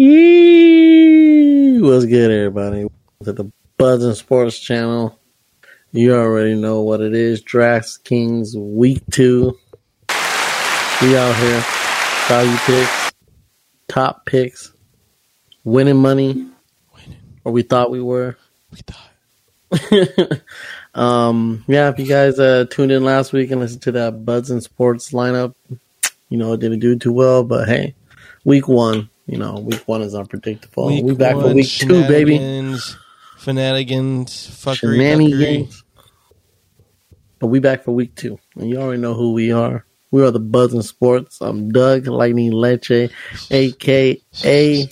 Yee! What's good, everybody? To the Buzz and Sports channel. You already know what it is. Draft Kings Week Two. We out here. Value picks, top picks, winning money, or we thought we were. We thought. um, yeah, if you guys uh, tuned in last week and listened to that Buds and Sports lineup, you know, it didn't do too well, but hey, week one, you know, week one is unpredictable. Week we back for week two, baby. shenanigans, Fanatics, fuckery, fuckery. Shenanigans. But we back for week two, and you already know who we are. We are the Buzz and Sports. I'm Doug Lightning Leche, aka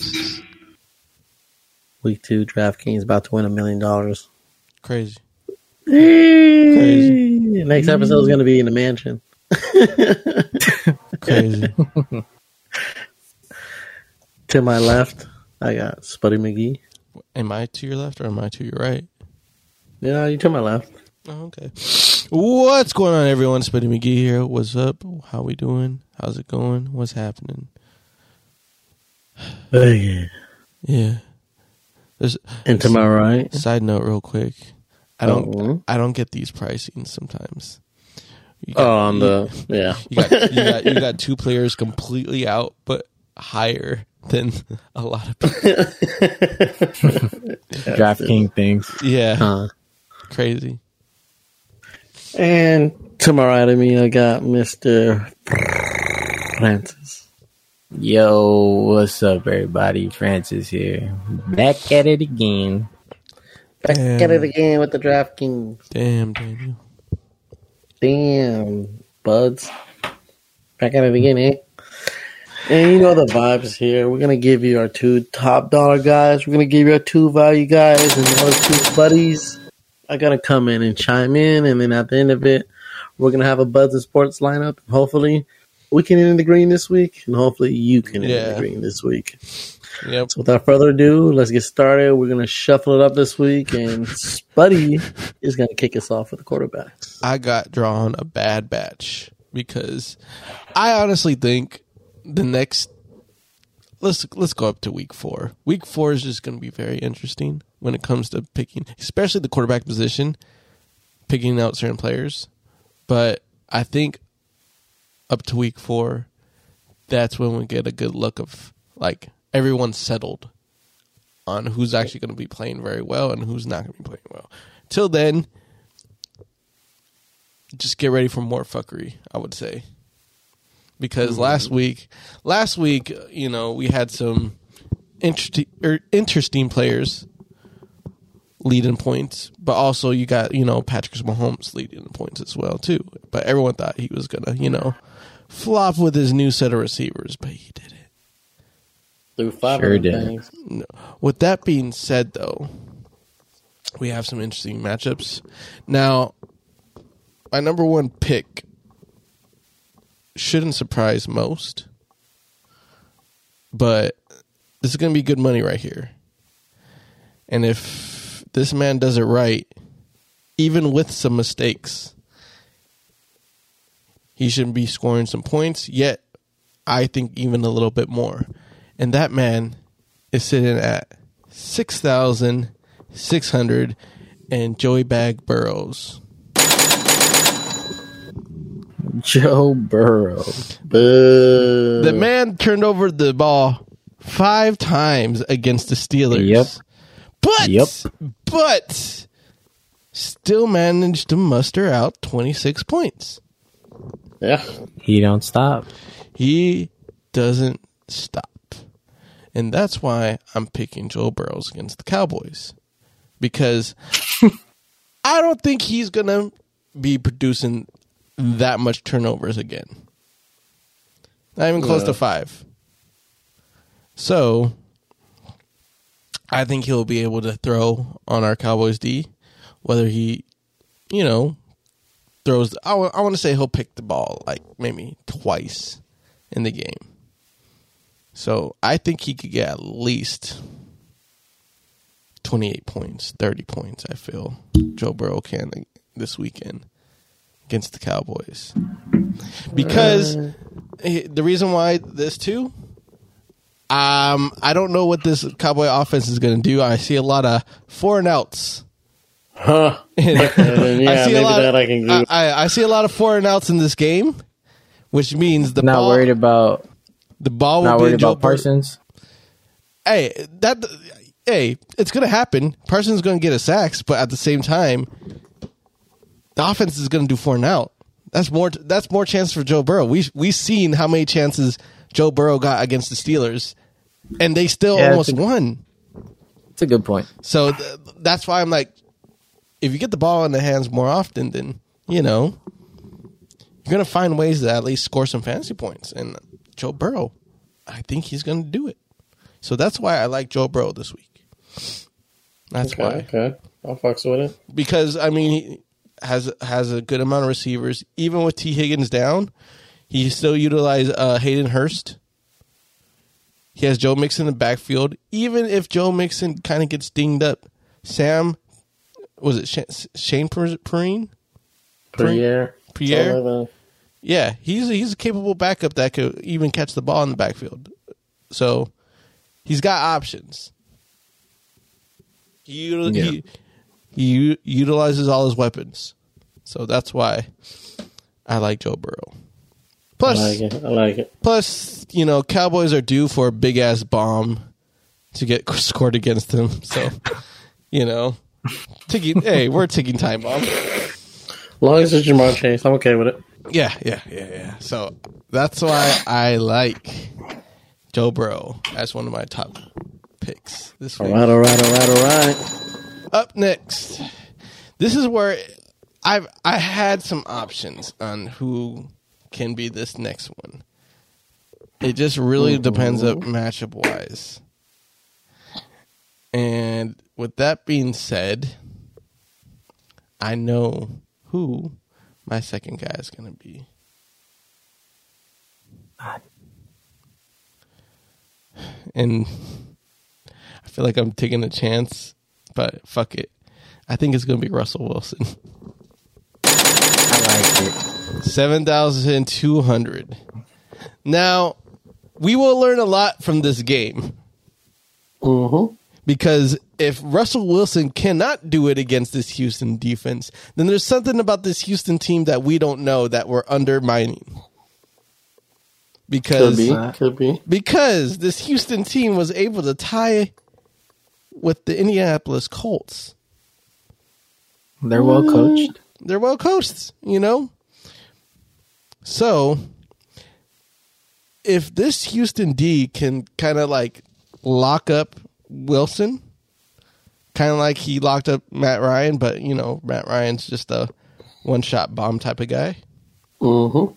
Week Two DraftKings about to win a million dollars. Crazy. Crazy. Next episode is going to be in the mansion. Crazy. To my left, I got Spuddy McGee. am I to your left or am I to your right? Yeah, you to my left. Oh, okay. What's going on, everyone? Spuddy McGee here. What's up? How we doing? How's it going? What's happening? Yeah. There's And to my right, side note, real quick. I don't. Oh. I don't get these pricings sometimes. You oh, on the yeah, you got you got you got two players completely out, but higher than a lot of people. DraftKings things. Yeah, Huh. crazy. And to my right of me, I got Mister Francis. Yo, what's up, everybody? Francis here. Back at it again. Back Damn. at it again with the DraftKings. Damn, Daniel. Damn, buds. Back at it again, eh? And you know the vibes here. We're gonna give you our two top dollar guys. We're gonna give you our two value guys and those two buddies are gonna come in and chime in. And then at the end of it, we're gonna have a Buds and Sports lineup. Hopefully, we can end the green this week, and hopefully, you can end Yeah. the green this week. Yep. So without further ado, let's get started. We're gonna shuffle it up this week, and Spuddy is gonna kick us off with the quarterbacks. I got drawn a bad batch because I honestly think the next let's let's go up to week four. Week four is just going to be very interesting when it comes to picking, especially the quarterback position, picking out certain players. But I think up to week four, that's when we get a good look of like everyone's settled on who's actually going to be playing very well and who's not going to be playing well. Till then, just get ready for more fuckery. I would say because last week, last week, you know, we had some interesting er, interesting players leading points, but also you got you know Patrick Mahomes leading in points as well too. But everyone thought he was gonna you know flop with his new set of receivers, but he did it. Through five Sure did. things. No. With that being said, though, we have some interesting matchups. Now, my number one pick shouldn't surprise most, but this is going to be good money right here. And if this man does it right, even with some mistakes, he should be scoring some points, yet I think even a little bit more. And that man is sitting at 6,600 and Joey Bag Burrows. Joe Burrow. Boo. The man turned over the ball five times against the Steelers. Yep. But, Yep. but, still managed to muster out 26 points. Yeah. He don't stop. He doesn't stop. And that's why I'm picking Joe Burrows against the Cowboys. Because I don't think he's going to be producing that much turnovers again. Not even close Yeah. to five. So I think he'll be able to throw on our Cowboys D, whether he, you know, throws. I want to say he'll pick the ball like maybe twice in the game. So I think he could get at least 28 points, 30 points, I feel. Joe Burrow can this weekend against the Cowboys. Because eh, the reason why this too Um, I don't know what this Cowboy offense is going to do. I see a lot of four and outs. Huh. Yeah, I see a lot. that I can I. I, I see a lot of four and outs in this game, which means the Not ball, worried about the ball will not be worried in Joe about Bur- Parsons. Hey, that hey, it's going to happen. Parsons going to get a sacks, but at the same time, the offense is going to do four and out. That's more. That's more chance for Joe Burrow. We we seen how many chances Joe Burrow got against the Steelers, and they still Yeah, almost it's a- won. It's a good point. So th- that's why I'm like, if you get the ball in the hands more often, then you know you're gonna find ways to at least score some fantasy points. And Joe Burrow, I think he's gonna do it. So that's why I like Joe Burrow this week. That's Okay, why okay. I'll fucks with it. because I mean he has has a good amount of receivers. Even with Tee Higgins down, he still utilize uh, Hayden Hurst. He has Joe Mixon in the backfield. Even if Joe Mixon kind of gets dinged up, Sam was it Shane, Shane Per- Perine? Pierre. Pierre? Something like that. Yeah, he's he's a capable backup that could even catch the ball in the backfield. So he's got options. He, Yeah. he he u- utilizes all his weapons, so that's why I like Joe Burrow. I Plus, like it. I like it. plus, you know, Cowboys are due for a big ass bomb to get scored against them. So, you know, ticking. hey, we're a ticking time bomb. As long as it's Ja'Marr Chase, I'm okay with it. Yeah, yeah, yeah, yeah. So that's why I like Joe Burrow as one of my top picks this All week. right, all right, all right, all right. Up next, this is where I've I had some options on who can be this next one. It just really depends up matchup wise. And with that being said, I know who my second guy is going to be. And I feel like I'm taking a chance, but fuck it. I think it's going to be Russell Wilson. I like it. 7,200. Now, we will learn a lot from this game Mm-hmm. because if Russell Wilson cannot do it against this Houston defense, then there's something about this Houston team that we don't know that we're undermining. Could Because be. Could be. because this Houston team was able to tie with the Indianapolis Colts. They're well coached. they're well coached, you know. So, if this Houston D can kind of like lock up Wilson, kind of like he locked up Matt Ryan, but you know Matt Ryan's just a one shot bomb type of guy. Mm-hmm.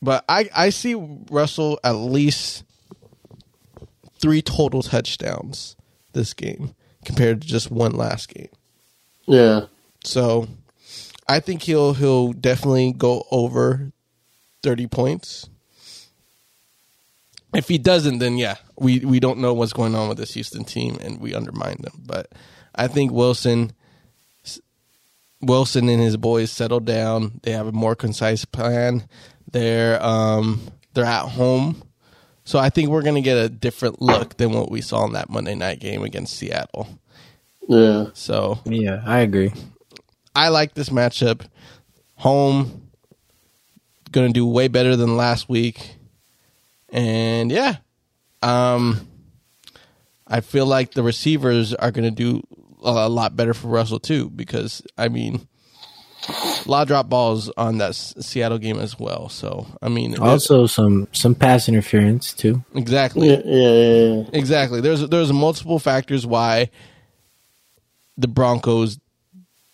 But I I see Russell at least three total touchdowns this game compared to just one last game. Yeah. So I think he'll he'll definitely go over thirty points. If he doesn't, then yeah, we, we don't know what's going on with this Houston team, and we undermine them. But I think Wilson, Wilson and his boys settled down. They have a more concise plan. They're um they're at home, so I think we're gonna get a different look than what we saw in that Monday night game against Seattle. Yeah. So Yeah, I agree. I like this matchup. Home, going to do way better than last week, and yeah, um, I feel like the receivers are going to do a lot better for Russell too. Because I mean, a lot of drop balls on that S- Seattle game as well. So I mean, Also, some some pass interference too. exactly. Yeah. Yeah. Yeah. yeah. Exactly. There's there's multiple factors why the Broncos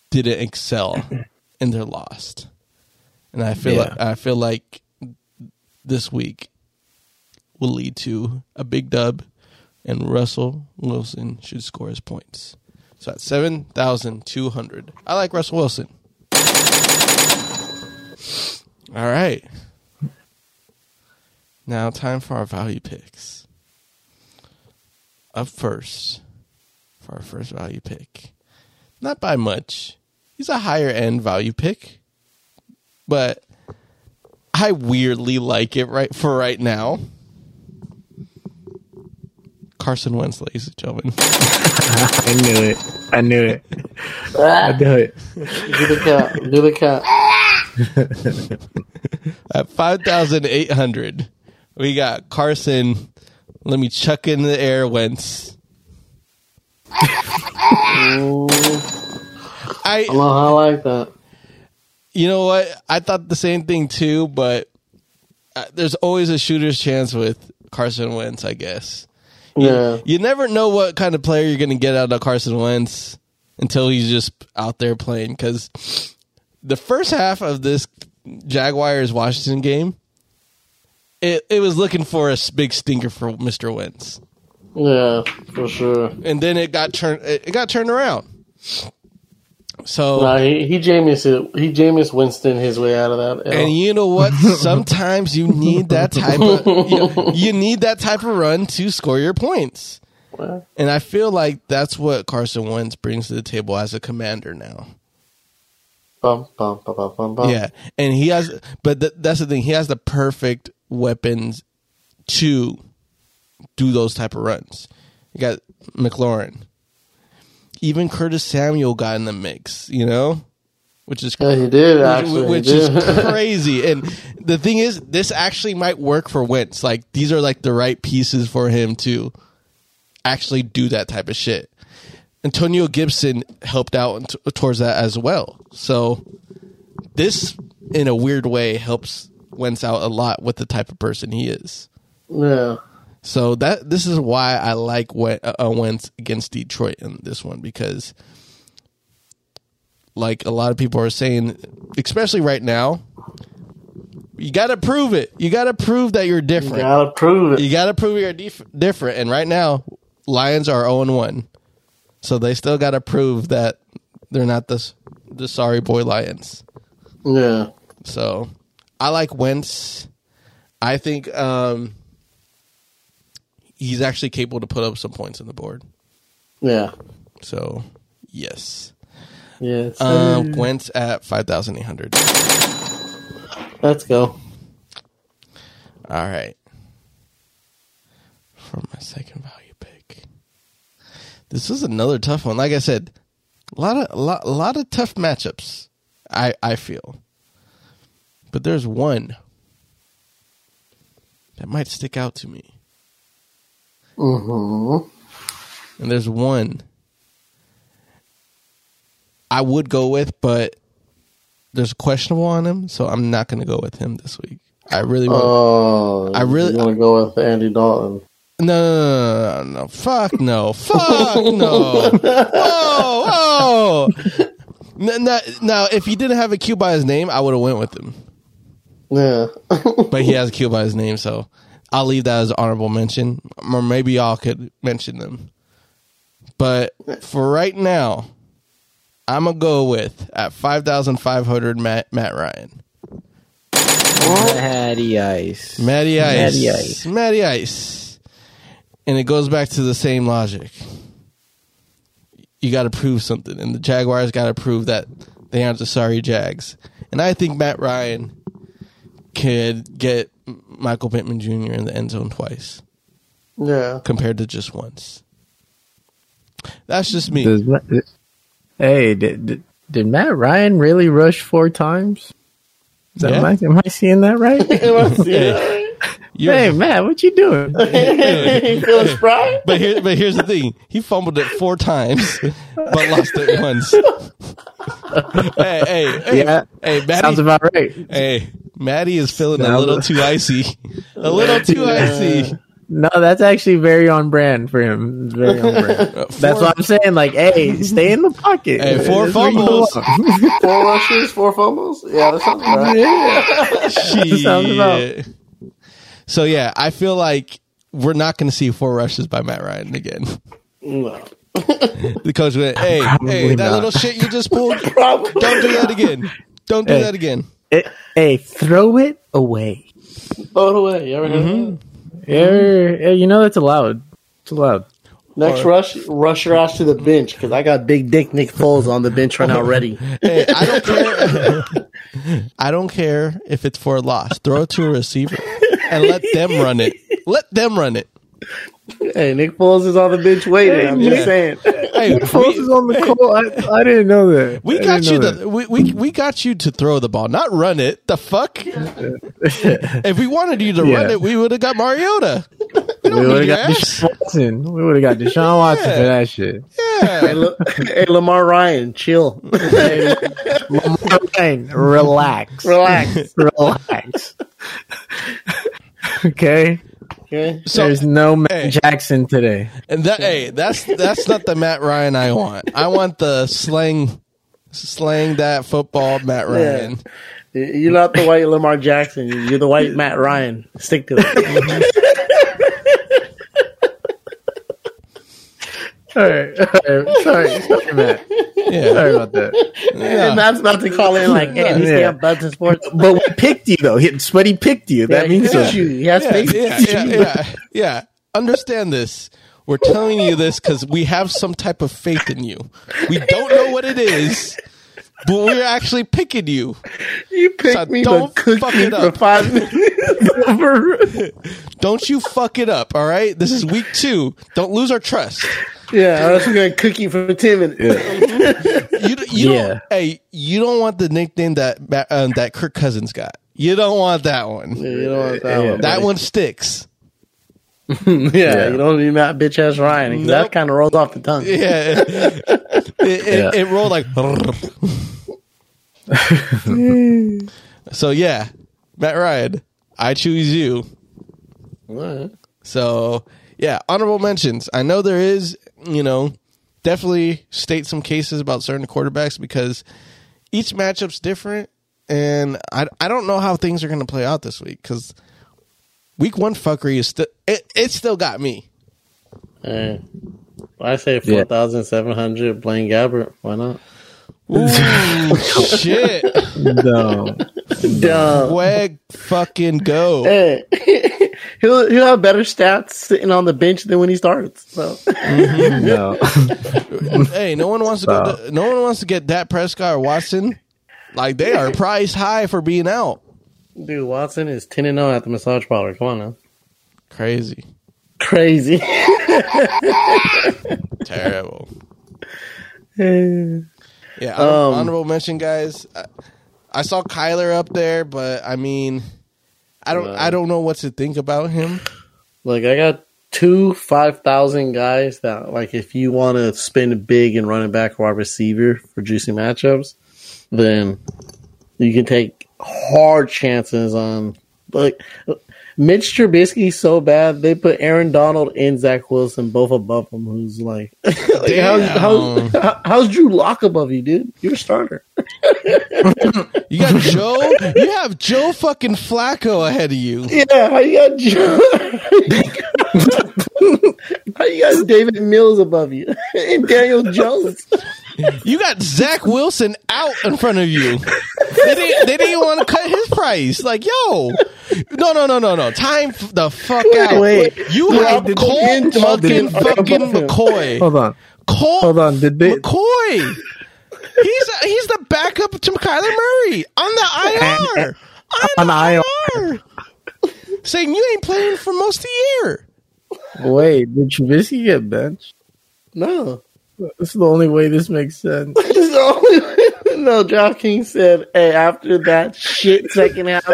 didn't excel in their lost. and I feel Yeah. like I feel like this week will lead to a big dub, and Russell Wilson should score his points. So at seven thousand two hundred, I like Russell Wilson. All right. Now, time for our value picks. Up first, for our first value pick. Not by much. He's a higher end value pick, but I weirdly like it right for right now. Carson Wentz, ladies and gentlemen. I knew it. I knew it. I knew it. Do the cat. Do the cat. At 5,800, we got Carson. Let me chuck in the air Wentz. Ooh, I, I I like that. you know what? I thought the same thing too, but uh, there's always a shooter's chance with Carson Wentz, I guess. Yeah. You never know what kind of player you're going to get out of Carson Wentz until he's just out there playing. Because the first half of this Jaguars Washington game, it, it was looking for a big stinker for Mr. Wentz, Yeah, for sure. and then it got turned it got turned around. So Nah, he he Jameis he Jameis Winston his way out of that. L. And you know what? Sometimes you need that type of you, you need that type of run to score your points. Well, And I feel like that's what Carson Wentz brings to the table as a commander now. bum, bum, bum. Yeah, and he has, but th- that's the thing. He has the perfect weapons to do those type of runs. You got McLaurin, even Curtis Samuel got in the mix. You know, which is Yeah, he did actually. which he did. is crazy. And the thing is, this actually might work for Wentz. Like these are like the right pieces for him to actually do that type of shit. Antonio Gibson helped out t- towards that as well. So this, in a weird way, helps Wentz out a lot with the type of person he is. yeah. So that this is why I like Wen- uh, uh, Wentz against Detroit in this one because, like a lot of people are saying, especially right now, you got to prove it. You got to prove that you're different. You different. gotta prove it. You got to prove you're dif- different. And right now, Lions are zero one, so they still got to prove that they're not the the sorry boy Lions. Yeah. So I like Wentz. I think um, he's actually capable to put up some points on the board. Yeah. So yes, Yeah. um, Wentz at five thousand eight hundred. Let's go. All right. For my second value pick, this is another tough one. Like I said, a lot of a lot, a lot of tough matchups. I I feel, but there's one that might stick out to me. Mm-hmm. And there's one I would go with, but there's questionable on him, so I'm not going to go with him this week. I really want. Oh, I really- want to go with Andy Dalton. no, no, no, no, no, fuck no, fuck no. Whoa, whoa. N- n- Now, if he didn't have a Q by his name, I would have went with him. Yeah. But he has a Q by his name, so I'll leave that as an honorable mention. Or maybe y'all could mention them. But for right now, I'm gonna go with at five thousand five hundred Matt Matt Ryan, Matty Ice. Matty Ice, Matty Ice. Matty Ice, and it goes back to the same logic. You got to prove something, and the Jaguars got to prove that they aren't the sorry Jags. And I think Matt Ryan could get Michael Pittman Jr. in the end zone twice yeah. compared to just once. That's just me. Does Ma- hey, did, did, did Matt Ryan really rush four times? Is that, Yeah. am, I, am I seeing that right? You're- hey, Matt, what you doing? you feeling spry? but here, but here's the thing: he fumbled it four times, but lost it once. hey, hey, hey, Yeah. hey, Matty, Sounds about right. hey, Matty is feeling a Sounds- little too icy, a little too icy. No, that's actually very on brand for him. Very on brand. Uh, that's what I'm saying. Like, hey, stay in the pocket. Hey, four That's fumbles. Four rushes, four fumbles? Yeah, that sounds right. sounds about- So yeah, I feel like we're not going to see four rushes by Matt Ryan again. No. The coach went, "Hey, Probably hey, that not. little shit you just pulled, Probably. don't do that again. Don't do Hey. that again." Eh, hey, throw it away. Throw it away. You ever heard Mm-hmm. of that? Yeah, yeah, you know that's allowed. It's allowed. Next rush, rush your ass to the bench because I got big dick Nick Foles on the bench right now ready. Hey, I don't care. I don't care if it's for a loss. Throw it to a receiver and let them run it. Let them run it. Hey, Nick Foles is on the bench waiting. I'm Yeah. just saying. Hey, Foles we, is on the call. I, I didn't know that. we I got you know to we, we we got you to throw the ball, not run it. The fuck? If we wanted you to Yeah. run it, we would have got Mariota. We we would have got ass. Deshaun Watson. We would have got Deshaun Watson Yeah. for that shit. Hey, Yeah. hey, Lamar Ryan, chill, Hey, Lamar Ryan, relax, relax. relax. okay, Okay. So there's no Matt hey. Jackson today. and that hey, that's that's not the Matt Ryan I want. I want the slang slang that football Matt Ryan. You're not the white Lamar Jackson. You're the white Matt Ryan. Stick to it. All right, all right. sorry, sorry, Matt. Yeah. Sorry about that. Yeah. And Matt's about to call in like, hey, we stay Yeah. on Buds and Sports. But we picked you though. He, Sweaty picked you. That Yeah, he means picked so. you. He has yeah, faith. yeah, yeah, yeah, yeah. Understand this. We're telling you this because we have some type of faith in you. We don't know what it is, but we're actually picking you. You picked So me, don't fuck me it for up. five minutes. Don't you fuck it up, all right? This is week two. Don't lose our trust. Yeah, I was going to cook you for ten minutes. You, you Yeah. don't. Hey, you don't want the nickname that um, that Kirk Cousins got. You don't want that one. Yeah, you don't want that Yeah. one. That buddy. one sticks. yeah, you don't need Matt bitch ass Ryan. 'cause Nope. That kind of rolls off the tongue. Yeah, it, it, Yeah. it rolled like. so yeah, Matt Ryan, I choose you. Alright. So yeah, honorable mentions. I know there is, you know, definitely state some cases about certain quarterbacks because each matchup's different, and I I don't know how things are going to play out this week because week one fuckery is still it, it still got me. Hey, I say Yeah. four thousand seven hundred. Blaine Gabbert. Why not? Ooh shit! No. Dumb. Swag fucking go. Hey, he'll he'll have better stats sitting on the bench than when he starts. So No. Hey, no one wants to go. To, no one wants to get Dak Prescott or Watson. Like they are priced high for being out. Dude, Watson is 10 and 0 at the massage parlor. Come on now. Crazy, Crazy. terrible. yeah, Yeah, Um, honorable mention, guys. I, I saw Kyler up there, but I mean, I don't. I don't know what to think about him. Like I got two 5,000 guys that, like, if you want to spend big and running back or wide receiver for juicy matchups, then you can take hard chances on, like, Mitch Trubisky's so bad, they put Aaron Donald and Zach Wilson both above him, who's like, like how's, how's, how- how's Drew Lock above you, dude? You're a starter. You got Joe. You have Joe fucking Flacco ahead of you. Yeah, how you got Joe? how you got Davis Mills above you and Daniel Jones? You got Zach Wilson out in front of you. They didn't. They didn't want to cut his price. Like, yo, no, no, no, no, no. Time f- the fuck out. wait. you Wait, have did- Colt did- fucking did- fucking. McCoy. Hold on. Colt Hold on. Did they? McCoy. He's he's the backup to Kyler Murray on the IR. On the IR. Saying you ain't playing for most of the year. Wait, did Trubisky get benched? No. This is the only way this makes sense. This is the only way. No, DraftKings said, hey, after that shit second half,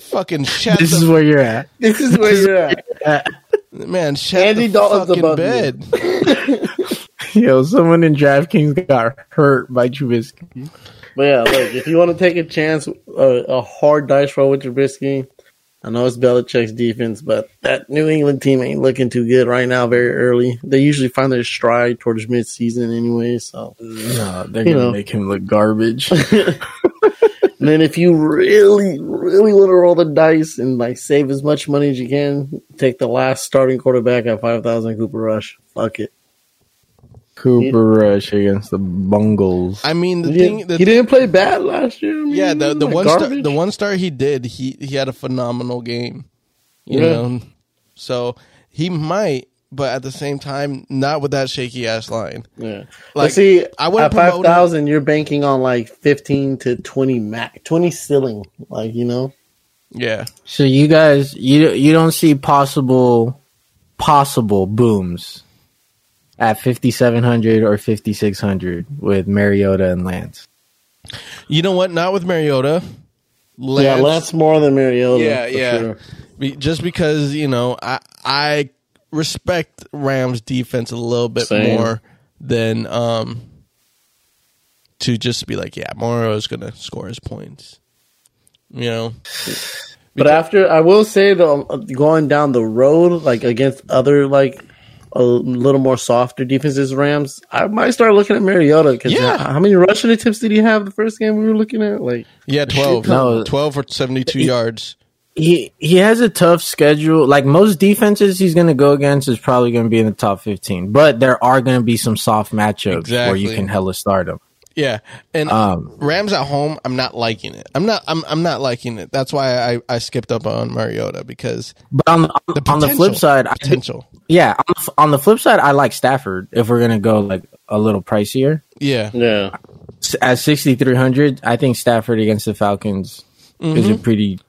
Fucking shat This the is where you're at. this is where you're at. man. Shat Andy the Dalton's fucking above you. bed. Yo, someone in DraftKings got hurt by Trubisky. But yeah, look, if you want to take a chance, a, a hard dice roll with Trubisky, I know it's Belichick's defense, but that New England team ain't looking too good right now. Very early, they usually find their stride towards mid-season anyway. So, No, they're gonna know. make him look garbage. and then if you really, really want to roll the dice and like save as much money as you can, take the last starting quarterback at five thousand Cooper Rush. Fuck it. Cooper Rush against the Bungles. I mean, the He, thing. didn't, The he didn't play bad last year. I mean, Yeah, the the like one star, the one star he did, he he had a phenomenal game. You Yeah. know, so he might, but at the same time, not with that shaky ass line. Yeah. Like, Like, see, I wouldn't at five promote him. thousand, you're banking on like fifteen to twenty max, twenty ceiling. Like you know, Yeah. So you guys, you you don't see possible possible booms at 5700 or 5600 with Mariota and Lance. You know what? Not with Mariota. yeah, Lance more than Mariota. Yeah, for yeah. sure. Be- Just because you know, I I respect Rams defense a little bit Same. more than um to just be like, yeah, Morrow is gonna score his points. You know, But after, I will say though, going down the road, like against other like a little more softer defenses, Rams, I might start looking at Mariota because Yeah. how many rushing attempts did he have the first game we were looking at? Like, yeah, 12, No. 12 for seventy two yards. He he has a tough schedule. Like most defenses he's going to go against is probably going to be in the top 15. But there are going to be some soft matchups where you can hella start him. Yeah, and Um, Rams at home, I'm not liking it. I'm not. I'm. I'm not liking it. That's why I, I skipped up on Mariota because But on the, on, the on the flip potential- side, I potential. yeah, on the, on the flip side, I like Stafford if we're going to go like a little pricier. Yeah, yeah, S- At 6300, I think Stafford against the Falcons is Mm-hmm. a pretty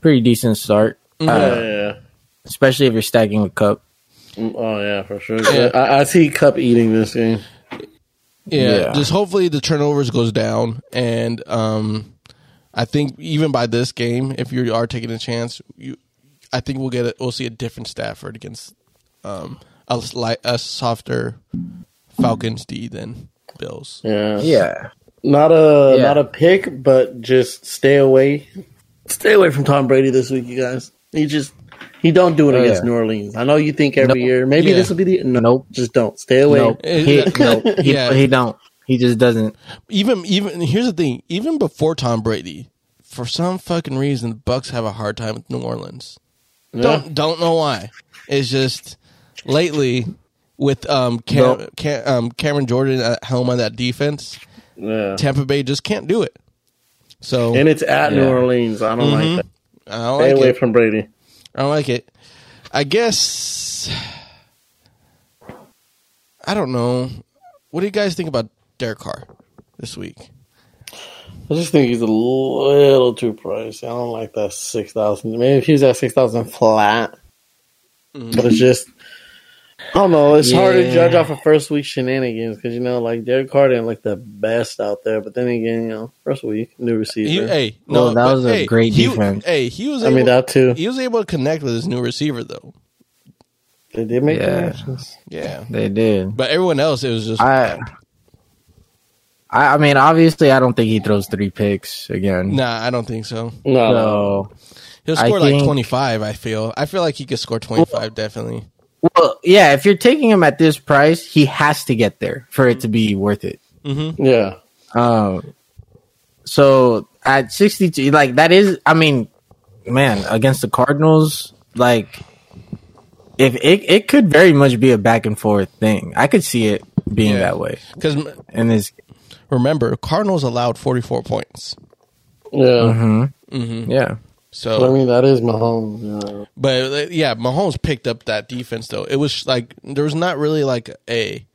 pretty decent start. yeah, Uh, yeah. especially if you're stacking with Kupp. Mm, Oh yeah, for sure. Yeah. I, I see Kupp eating this game. Yeah, Yeah. Just hopefully the turnovers goes down, and um, I think even by this game, if you are taking a chance, you, I think we'll get it. We'll see a different Stafford against um a slight a softer Falcons D than Bills. Yeah, Yeah. Not a Yeah. not a pick, but just stay away. Stay away from Tom Brady this week, you guys. He just he don't do it Oh, against yeah. New Orleans. I know you think every Nope. year. Maybe Yeah. this will be the no. Nope. Just don't stay away. No, Eh, he, yeah. he, Yeah. he don't. He just doesn't. even even here's the thing even before tom brady for some fucking reason the bucks have a hard time with new orleans Yeah. don't don't know why it's just lately with um, Cam, Nope. Cam, um cameron jordan at helm on that defense Yeah. tampa bay just can't do it so And it's at New Orleans. I don't like that. i don't Stay like away it from Brady. I don't like it i guess i don't know what do you guys think about derek carr this week I just think he's a little too pricey. I don't like that six thousand. Maybe if he was at six thousand flat, mm-hmm. but it's just. I don't know. It's hard to judge off of first week shenanigans because you know, like Derek Carr didn't look the best out there. But then again, you know, first week new receiver. he, hey Well, no that was a hey, great he- defense. hey he was I mean that too. he was able to connect with his new receiver though They did make Yeah. connections. yeah They did. But everyone else, it was just I, I, I mean, obviously, I don't think he throws three picks again. nah. I don't think so. No, So, He'll I score like think- twenty five. I feel. I feel like he could score twenty five definitely. Well, yeah, if you're taking him at this price, he has to get there for it to be worth it. Mm-hmm. yeah, Um, so at 62, like that is, I mean, man, against the Cardinals, like if it it could very much be a back and forth thing. I could see it being Yeah. that way. Because And this, remember, Cardinals allowed forty four points. yeah. Mm-hmm. Mm-hmm. yeah, But I mean, that is Mahomes. Yeah. but uh, yeah, Mahomes picked up that defense though. It was like there was not really like a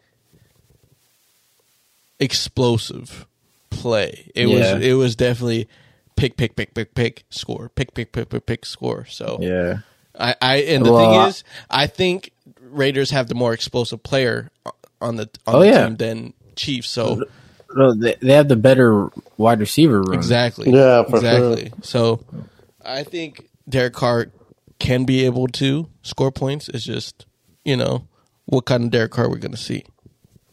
explosive play. It Yeah. was it was definitely pick pick pick pick pick score pick pick pick pick pick score. So yeah. I, I and the Well, thing is, I think Raiders have the more explosive player on the on Oh, the yeah. team than Chiefs. So they, they have the better wide receiver room. exactly, Yeah, for exactly. So I think Derek Carr can be able to score points. It's just you know what kind of Derek Carr we're going to see.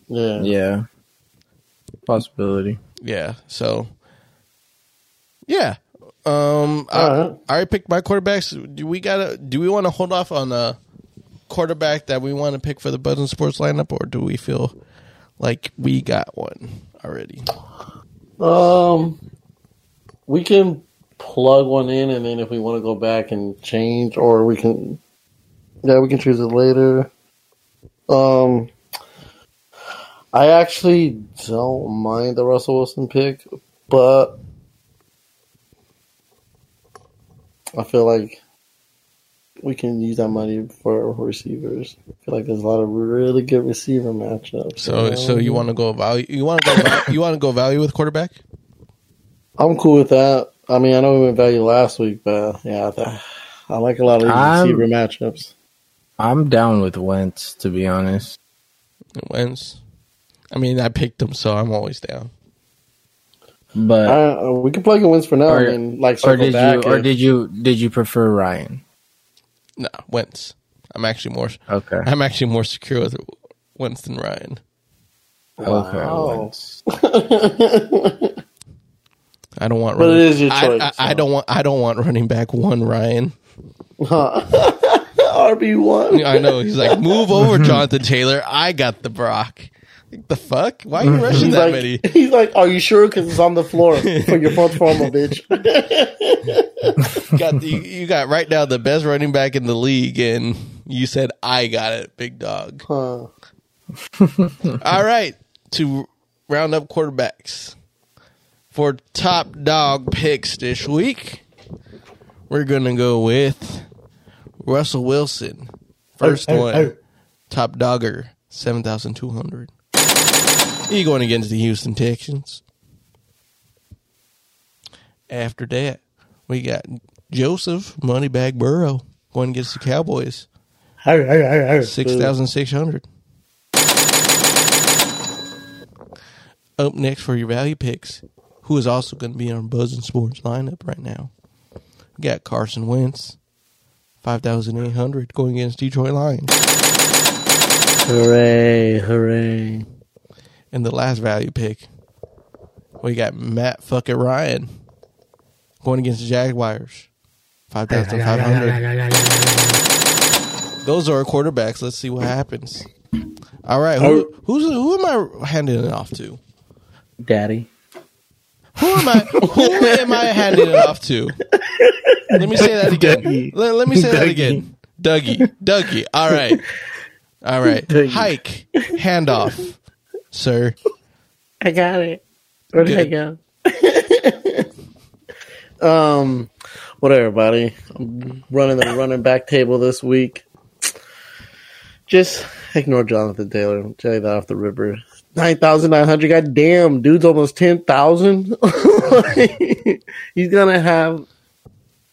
Yeah. Yeah, possibility. Yeah. So yeah. Um, I, All right. I already picked my quarterbacks. Do we gotta? Do we want to hold off on a quarterback that we want to pick for the Buzz and Sports lineup, or do we feel like we got one already? Um, we can plug one in, and then if we want to go back and change, or we can, yeah, we can choose it later. Um, I actually don't mind the Russell Wilson pick, but I feel like we can use that money for receivers. I feel like there's a lot of really good receiver matchups. So, so you want to go value? You want to go? you want to go value with quarterback? I'm cool with that. I mean, I know we went value last week, but yeah, I like a lot of these I'm- receiver matchups. I'm down with Wentz, to be honest. Wentz. I mean, I picked him, so I'm always down. But Uh, we can plug in Wentz for now Or- and like or circle did back. you or if- did you did you prefer Ryan? No, Wentz. I'm actually more. Okay. I'm actually more secure with Wentz than Ryan. Okay. Wentz. I don't want. But running, it is your I- choice, I, I so. don't want. I don't want running back one Ryan. Huh. RB one. I know he's like, move over, mm-hmm. Jonathan Taylor. I got the Brock. Like, the fuck? Why are you mm-hmm. rushing He's that like, many? he's like, are you sure? Because it's on the floor for your front formal, bitch. got the, you got right now the best running back in the league, and you said I got it, big dog. Huh. All right, to round up quarterbacks for top dog picks this week, we're gonna go with Russell Wilson. First Oh, oh, one, oh. top dogger, seven thousand two hundred. He going against the Houston Texans. After that, we got Joseph Moneybag Burrow going against the Cowboys, six thousand six hundred. Up next for your value picks, who is also going to be on Buzz and Sports lineup right now. We got Carson Wentz, five thousand eight hundred, going against Detroit Lions. Hooray, hooray. And the last value pick, we got Matt fucking Ryan going against the Jaguars, five thousand five hundred. Those are our quarterbacks. Let's see what happens. All right, who, oh. who's who am I handing it off to? Daddy. Who am I? Who am I handing it off to? Let me say that again. Let, let me say that again. Dougie. Dougie. All right. All right. Dougie. Hike. Handoff, sir. I got it. Where did I go? um, what everybody? I'm running the running back table this week. Just ignore Jonathan Taylor. I'll tell you that off the river. Nine thousand nine hundred. God damn, dude's almost ten thousand. He's gonna have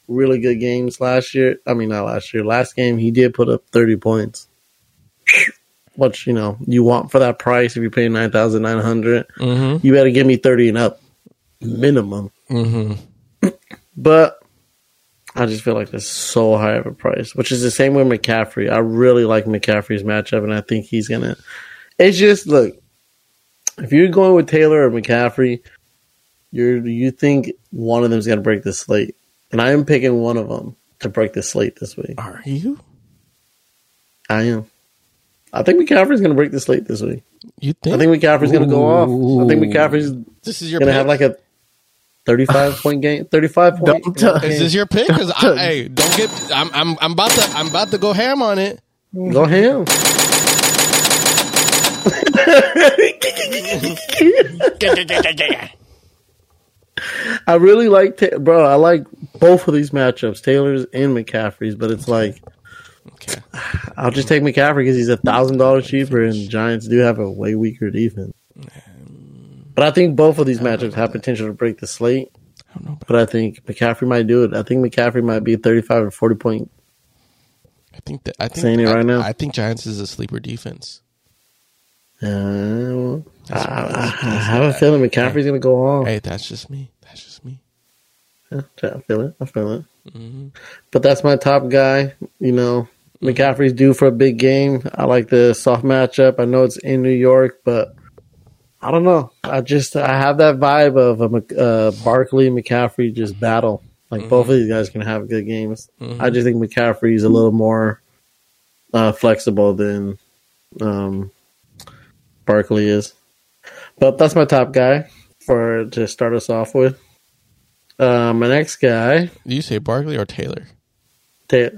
really good games last year. I mean, not last year. Last game, he did put up thirty points. Which, you know you want for that price if you're paying nine thousand nine hundred Mm-hmm. you better give me 30 and up minimum. Mm-hmm. But I just feel like that's so high of a price, which is the same with McCaffrey. I really like McCaffrey's matchup, and I think he's going to. It's just, look, if you're going with Taylor or McCaffrey, you're you think one of them's going to break the slate. And I am picking one of them to break the slate this week. Are you? I am. I think McCaffrey's going to break the slate this week. You think? I think McCaffrey's going to go off. I think McCaffrey's this is your gonna have like a 35 point game 35 point Don't tell- is this your pick? Because I, hey, don't get. I'm, I'm, I'm about to, I'm about to go ham on it. go ham i really like Ta- bro i like both of these matchups taylor's and mccaffrey's but it's like Okay. i'll just take mccaffrey because he's a thousand dollars cheaper and giants do have a way weaker defense um, but i think both of these matchups have potential to break the slate I don't know. But i think mccaffrey might do it i think mccaffrey might be a 35 or 40 point I think that. I think. Saying it I, right now. I think Giants is a sleeper defense. Uh, I, I, I have a feeling mccaffrey's gonna go off Hey, that's just me. That's just me. Yeah, I feel it. I feel it. hmm But that's my top guy. You know, McCaffrey's due for a big game. I like the soft matchup. I know it's in New York, but I don't know. I just I have that vibe of a uh, Barkley McCaffrey just battle. Like both of these guys can have good games. Mhm. I just think McCaffrey's a little more uh, flexible than um, Barkley is. But that's my top guy for to start us off with. Uh, my next guy, Do you say Barkley or Taylor? Ta-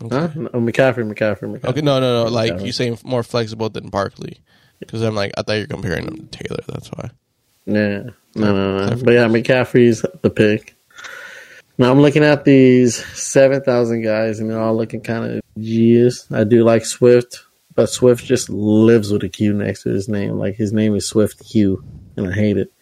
Okay. Huh? McCaffrey, McCaffrey, McCaffrey. Okay, no, no, no. Like you saying more flexible than Barkley, because I'm like I thought you're comparing him to Taylor. That's why. Yeah. No, no, no. But yeah, McCaffrey's the pick. Now I'm looking at these 7,000 guys, and they're all looking kind of genius. I do like Swift, but Swift just lives with a Q next to his name. Like his name is Swift Q, and I hate it.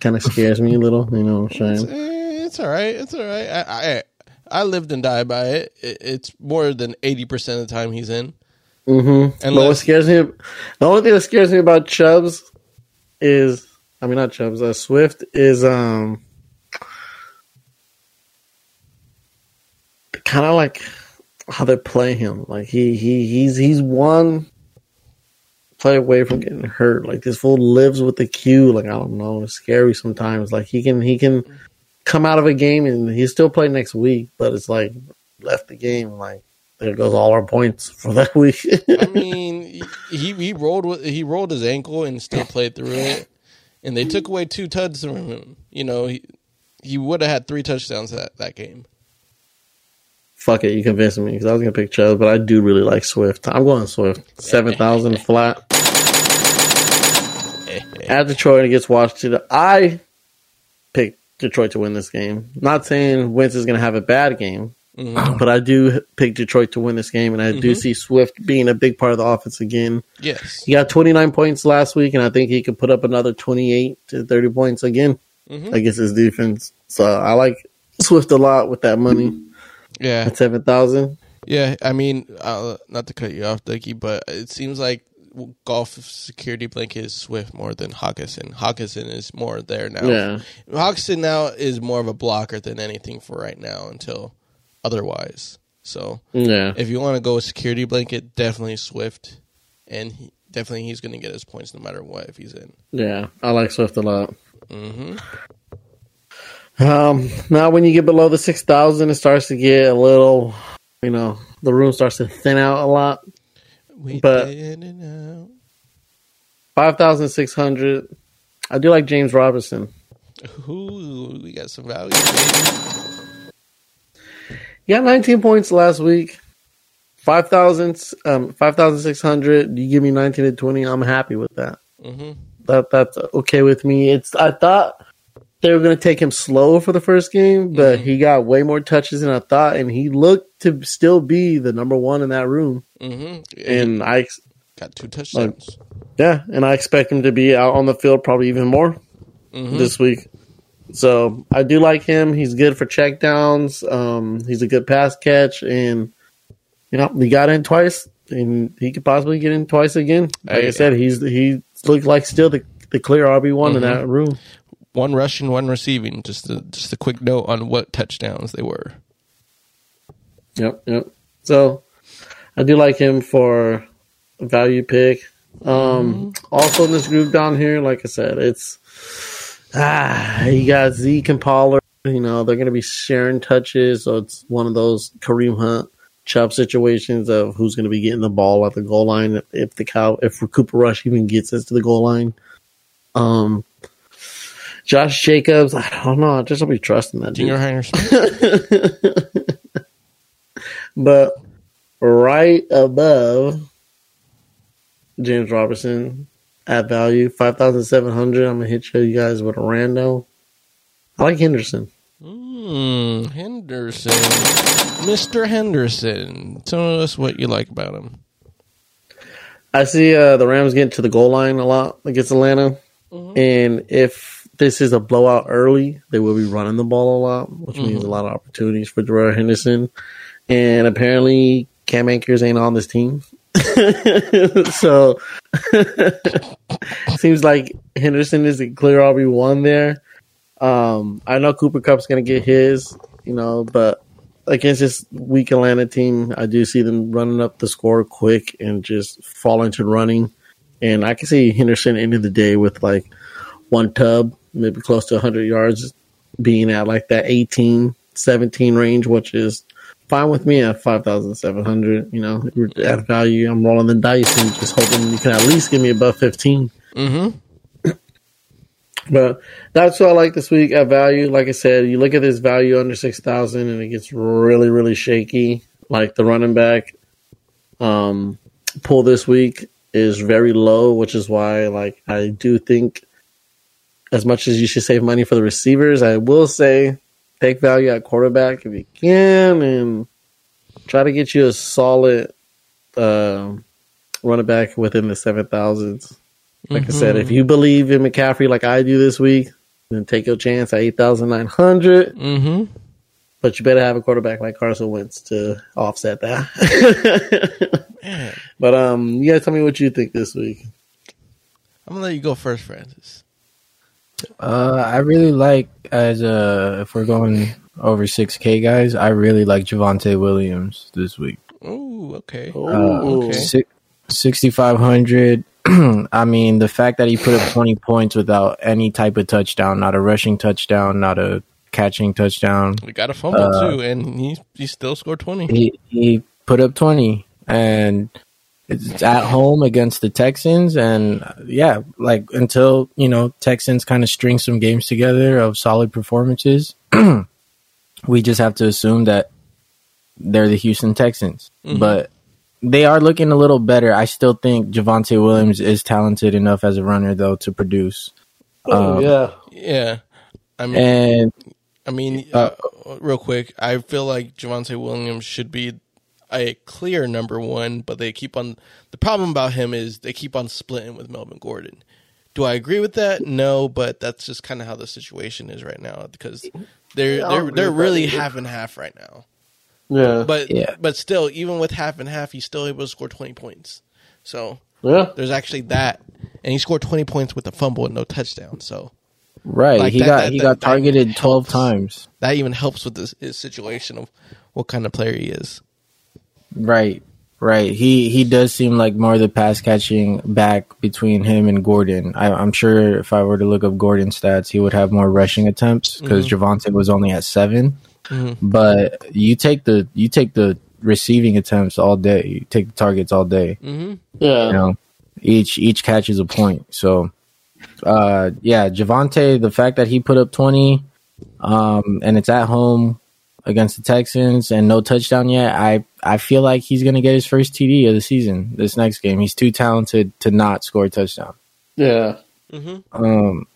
Kind of scares me a little, you know what I'm saying? It's, That's all right. It's all right. I I, I lived and died by it. it. It's more than eighty percent of the time he's in. Mm-hmm. But what scares me, the only thing that scares me about Chubbs is, I mean, not Chubbs, uh, Swift is um kind of like how they play him. Like he he he's he's one play away from getting hurt. Like this fool lives with the Q. Like I don't know, it's scary sometimes. Like he can he can come out of a game and he still play next week, but it's like left the game like. There goes all our points for that week. I mean, he he rolled with he rolled his ankle and still played through it, and they took away two touchdowns from him. You know, he he would have had three touchdowns that that game. Fuck it, you convinced me because I was gonna pick Chubb, but I do really like Swift. I'm going Swift, seven thousand flat at Detroit against Washington. I picked Detroit to win this game. Not saying Wentz is gonna have a bad game, Mhm. but I do pick Detroit to win this game, and I do Mhm. see Swift being a big part of the offense again. Yes. He got 29 points last week, and I think he could put up another 28 to 30 points again Mhm. against his defense. So I like Swift a lot with that money Yeah. at 7,000. Yeah. I mean, uh, not to cut you off, Ducky, but it seems like Goff security blanket is Swift more than Hockenson. Hockenson is more there now. Yeah. Hockenson now is more of a blocker than anything for right now until otherwise. So Yeah. if you want to go with security blanket, definitely Swift, and he, definitely he's going to get his points no matter what if he's in. Yeah. I like Swift a lot. hmm Um, now, when you get below the 6,000, it starts to get a little, you know, the room starts to thin out a lot. We But- did it now. 5,600. I do like James Robinson. Ooh, we got some value. He got 19 points last week. 5,000, um, 5,600. You give me 19 to 20. I'm happy with that. Mm-hmm. That That's okay with me. It's, I thought they were going to take him slow for the first game, but Mhm. he got way more touches than I thought, and he looked to still be the number one in that room. hmm And I, got two touchdowns. yeah, and I expect him to be out on the field probably even more. hmm this week. So I do like him. He's good for checkdowns. Um, he's a good pass catch, and you know he got in twice, and he could possibly get in twice again. Like I Hey. said, he's he looked like still the the clear RB one in Mhm. that room. One rushing, one receiving. Just a, just a quick note on what touchdowns they were. Yep, yep. So I do like him for a value pick. Um, also in this group down here, like I said, it's ah, you got Zeke and Pollard. You know they're going to be sharing touches, so it's one of those Kareem Hunt Chubb situations of who's going to be getting the ball at the goal line if the cow if Cooper Rush even gets us to the goal line. Um, Josh Jacobs, I don't know, I just don't be trusting that. Junior Smith. but right above James Robertson at value five thousand seven hundred. I'm gonna hit show you guys with a rando. I like Henderson. Mm, Henderson. Mr. Henderson. Tell us what you like about him. I see uh, the Rams getting to the goal line a lot against Atlanta, and if this is a blowout early, they will be running the ball a lot, which means a lot of opportunities for Darrell Henderson. And apparently, Cam Akers ain't on this team, so seems like Henderson is a clear RB one there. Um, I know Cooper Kupp's gonna get his, you know, but against this weak Atlanta team, I do see them running up the score quick and just falling to running. And I can see Henderson ending the day with like one tub, maybe close to 100 yards, being at like that 18, 17 range, which is fine with me at 5,700. You know, at value, I'm rolling the dice and just hoping you can at least give me above 15. Mm-hmm. But that's what I like this week at value. Like I said, you look at this value under six thousand, and it gets really, really shaky. Like the running back um, pull this week is very low, which is why, like, I do think as much as you should save money for the receivers, I will say take value at quarterback if you can, and try to get you a solid uh, running back within the seven thousands. Like I said, if you believe in McCaffrey like I do this week, then take your chance at eight thousand nine hundred. Mm-hmm. But you better have a quarterback like Carson Wentz to offset that. but um, you guys tell me what you think this week. I'm gonna let you go first, Francis. Uh, I really like as uh if we're going over six K guys, I really like Javonte Williams this week. Ooh, okay. Ooh. okay. Sixty five hundred. I mean, the fact that he put up twenty points without any type of touchdown, not a rushing touchdown, not a catching touchdown. We got a fumble Uh, too, and he he still scored twenty. He he put up twenty, and it's at home against the Texans, and uh, yeah, like until you know Texans kind of string some games together of solid performances, we just have to assume that they're the Houston Texans, Mhm. but. They are looking a little better. I still think Javonte Williams is talented enough as a runner, though, to produce. Oh Um, yeah, Yeah, I mean, And I mean, uh, real quick, I feel like Javonte Williams should be a clear number one, but they keep on. The problem about him is they keep on splitting with Melvin Gordon. Do I agree with that? No, but that's just kind of how the situation is right now because they're Yeah, they're they're really half and half right now. yeah, But Yeah. but still, even with half and half, he's still able to score twenty points. So yeah. there's actually that, and he scored twenty points with a fumble and no touchdown. So right, Like he that- got that- he that- got that targeted twelve helps. times. that even helps with this his situation of what kind of player he is. Right, right. He he does seem like more the pass catching back between him and Gordon. I, I'm sure if I were to look up Gordon's stats, he would have more rushing attempts because Javonte was only at 7 Mhm. But you take the you take the receiving attempts all day. You take the targets all day. Mm-hmm. Yeah. You know, each each catch is a point. So, uh, yeah, Javonte. The fact that he put up 20, um, and it's at home against the Texans and no touchdown yet, I I feel like he's gonna get his first TD of the season this next game. He's too talented to not score a touchdown. Yeah. Um,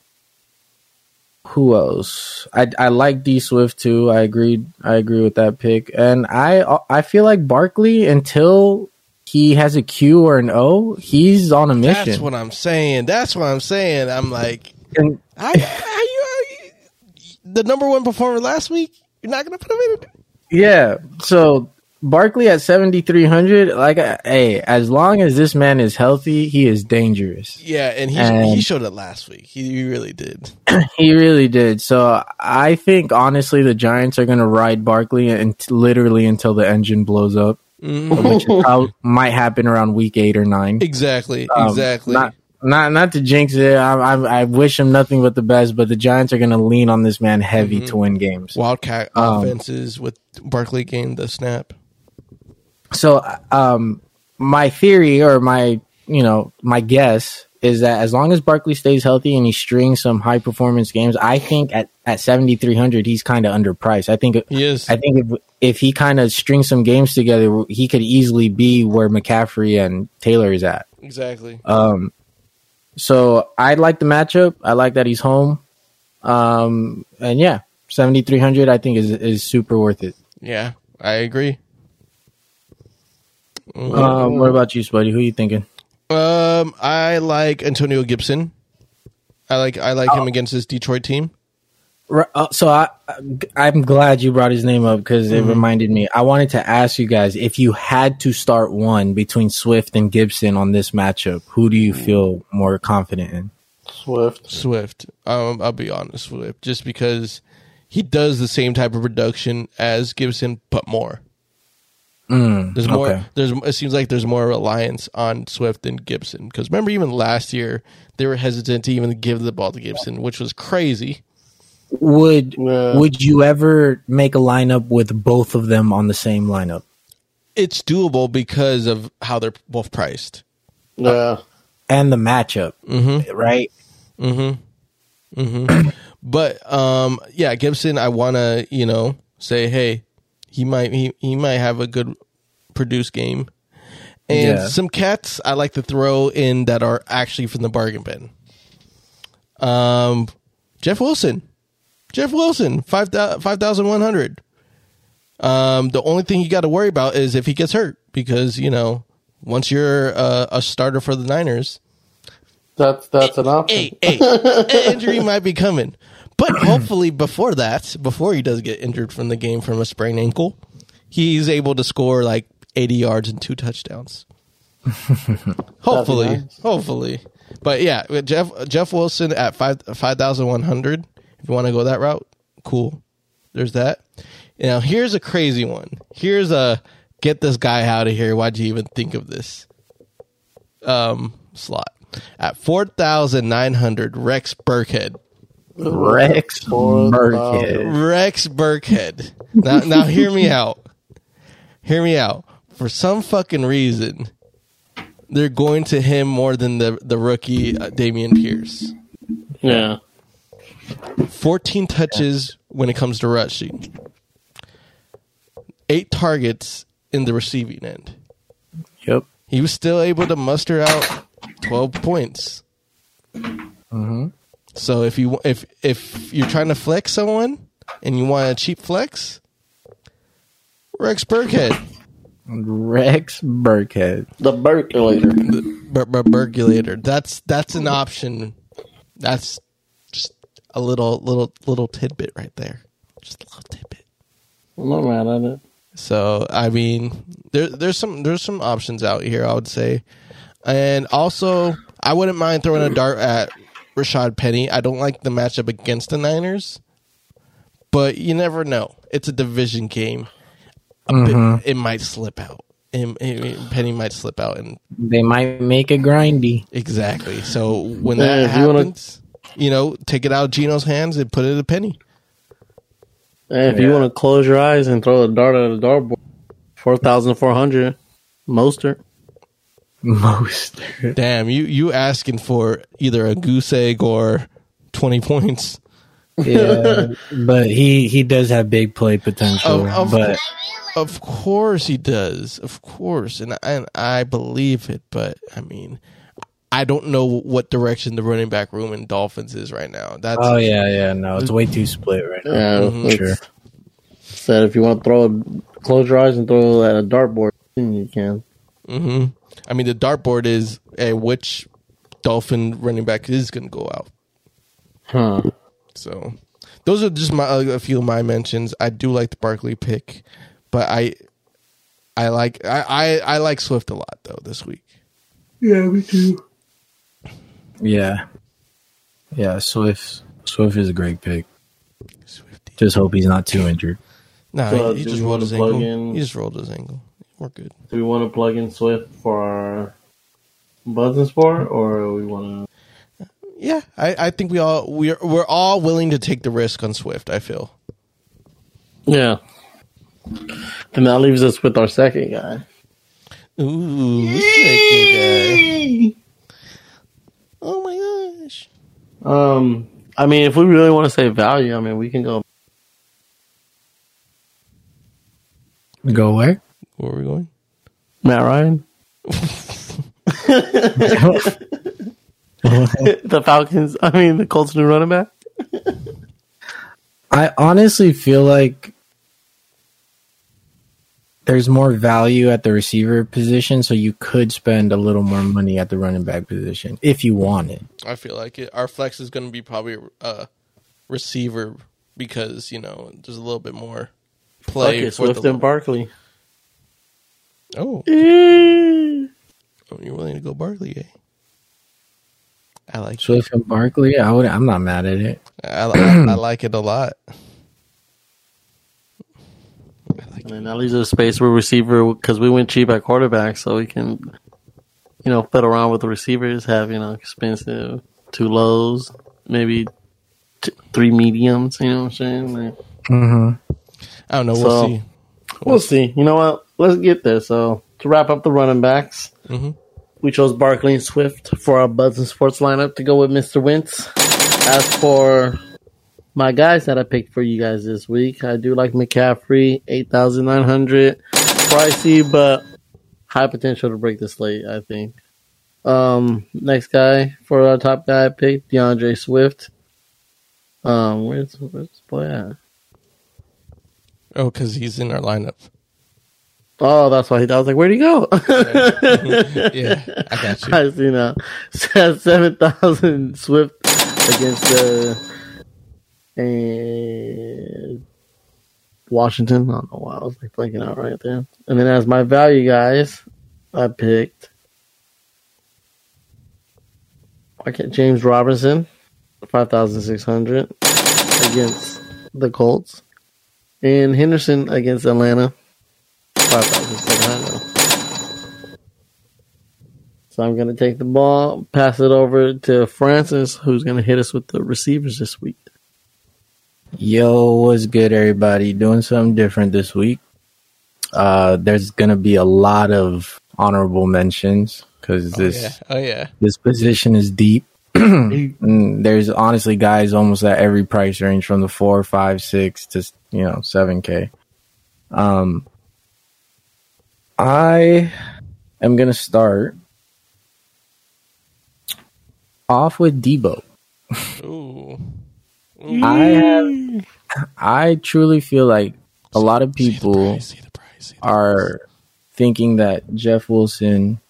who else? I I like D Swift too. I agreed. I agree with that pick, and I I feel like Barkley until he has a Q or an O, he's on a mission. That's what I'm saying. That's what I'm saying. I'm like, And- I, how you, how you- the number one performer last week. You're not gonna put him in. yeah, so Barkley at seventy three hundred. Like, hey, as long as this man is healthy, he is dangerous. Yeah, and he he showed it last week. He, he really did. He really did. So I think honestly, the Giants are going to ride Barkley and literally until the engine blows up. Mhm. which how might happen around week eight or nine. Exactly. Um, exactly. Not not not to jinx it. I, I I wish him nothing but the best, but the Giants are going to lean on this man heavy Mhm. to win games. Wildcat Um, offenses with Barkley getting the snap. So, um, my theory or my you know my guess is that as long as Barkley stays healthy and he strings some high performance games, I think at at seventy three hundred he's kind of underpriced. I think He is. I think if if he kind of strings some games together, he could easily be where McCaffrey and Taylor is at. exactly. Um, so I like the matchup. I like that he's home. Um, and yeah, seventy three hundred I think is is super worth it. Yeah, I agree. Um, what about you, Spuddy? Who are you thinking? Um, I like Antonio Gibson. I like I like him against this Detroit team. Right, uh, so I I'm glad you brought his name up because it reminded me. I wanted to ask you guys if you had to start one between Swift and Gibson on this matchup, who do you feel more confident in? Swift. Swift. Um, I'll be honest, Swift, just because he does the same type of production as Gibson, but more. Mm, There's more. okay. There's. It seems like there's more reliance on Swift than Gibson. Because remember, even last year they were hesitant to even give the ball to Gibson, which was crazy. Would Yeah. would you ever make a lineup with both of them on the same lineup? It's doable because of how they're both priced. Yeah. and the matchup, right? Mm-hmm. Mm-hmm. but um, yeah, Gibson. I want to you know say, hey, he might he he might have a good produce game, and Yeah. some cats I like to throw in that are actually from the bargain bin. Um, Jeff Wilson, Jeff Wilson, five thousand one hundred. Um, the only thing you got to worry about is if he gets hurt, because you know once you're uh, a starter for the Niners, That's that's an option. hey, injury might be coming. But hopefully, before that, before he does get injured from the game from a sprained ankle, he's able to score like 80 yards and two touchdowns. hopefully, nice. hopefully. But yeah, Jeff Jeff Wilson at five five thousand one hundred. If you want to go that route, cool. There's that. Now here's a crazy one. Here's a get this guy out of here. Why'd you even think of this? Um, slot at four thousand nine hundred. Rex Burkhead. Rex Four Burkhead. Rex Burkhead. Now, now hear me out. Hear me out. For some fucking reason, they're going to him more than the the rookie uh, Dameon Pierce. Yeah. 14 touches when it comes to rushing. Eight targets in the receiving end. Yep. He was still able to muster out 12 points. Mm-hmm. So if you if if you're trying to flex someone and you want a cheap flex, Rex Burkhead, Rex Burkhead. The Berkulator. Bur- Bur- Burgulator. That's that's an option. That's just a little little little tidbit right there. Just a little tidbit. I'm not mad at it. So I mean, there there's some there's some options out here. I would say, and also I wouldn't mind throwing a dart at Rashad Penny. I don't like the matchup against the Niners, but you never know. It's a division game. A bit, it might slip out. It- it- Penny might slip out, and They might make it grindy. exactly. So when Yeah, that if you wanna- happens, you know, take it out of Gino's hands and put it at Penny. Hey, if you want to close your eyes and throw a dart at a dartboard, 4,400. Mostert. Most. Damn, you you asking for either a goose egg or twenty points? Yeah, but he he does have big play potential. Of- of but Of course he does, of course, and and I believe it. But I mean, I don't know what direction the running back room in Dolphins is right now. That's oh yeah, yeah, no, it's way too split right now. Yeah, Mhm. Sure. Said if you want to throw, a, close your eyes and throw at a dartboard, then you can. hmm I mean, the dartboard is a which Dolphin running back is going to go out. Huh. So those are just my a few of my mentions. I do like the Barkley pick, but I I like I, I, I like Swift a lot though this week. Yeah, yeah. Yeah, Swift Swift is a great pick. Swifty. Just hope he's not too injured. No, So, he, he just rolled his ankle. in- He just rolled his ankle. We're good. Do we want to plug in Swift for our Buds and Sport, or we want to Yeah, I, I think we all we're we're all willing to take the risk on Swift. I feel. Yeah. And that leaves us with our second guy. Ooh, second guy. My gosh. Um, I mean, if we really want to say value, I mean, we can go. Go where? Where are we going? Matt Ryan, the Falcons. I mean, the Colts new running back. I honestly feel like there's more value at the receiver position, so you could spend a little more money at the running back position if you want it. I feel like it. Our flex is going to be probably a receiver because you know there's a little bit more Fuck play it, for Swift the. and Barkley. oh, Yeah. oh, you're willing to go Barkley? Eh? I like. Swift and Barkley, I would. I'm not mad at it. I, I, I like it a lot. I like And then that leaves us space for receiver because we went cheap at quarterback, so we can, you know, fiddle around with the receivers. Have you know expensive two lows, maybe t- three mediums. You know what I'm saying? Like, Mm-hmm. I don't know. We'll So- see. we'll see. You know what? Let's get there. So to wrap up the running backs, Mhm. we chose Barkley and Swift for our Buds and Sports lineup to go with Mr. Wentz. As for my guys that I picked for you guys this week, I do like McCaffrey, eight thousand nine hundred, pricey but high potential to break the slate. I think. Um, next guy for our top guy I picked D'Andre Swift. Um, where's where's this boy at? Oh, because he's in our lineup. Oh, that's why he. I was like, where'd he go? yeah, I got you. I see now. Seven thousand Swift against the and Washington. I don't know why I was like blanking out right there. And then as my value guys, I picked I get James Robinson, five thousand six hundred against the Colts, and Henderson against Atlanta, five thousand seven hundred. So I'm going to take the ball, pass it over to Francis, who's going to hit us with the receivers this week. Yo, what's good, everybody? Doing something different this week. Uh, there's gonna be a lot of honorable mentions because this yeah. Oh yeah. this position is deep. There's honestly guys almost at every price range from the four, five, six to you know seven k. Um, I am gonna start off with Deebo. Ooh. I have, I truly feel like a lot of people price, price, are thinking that Jeff Wilson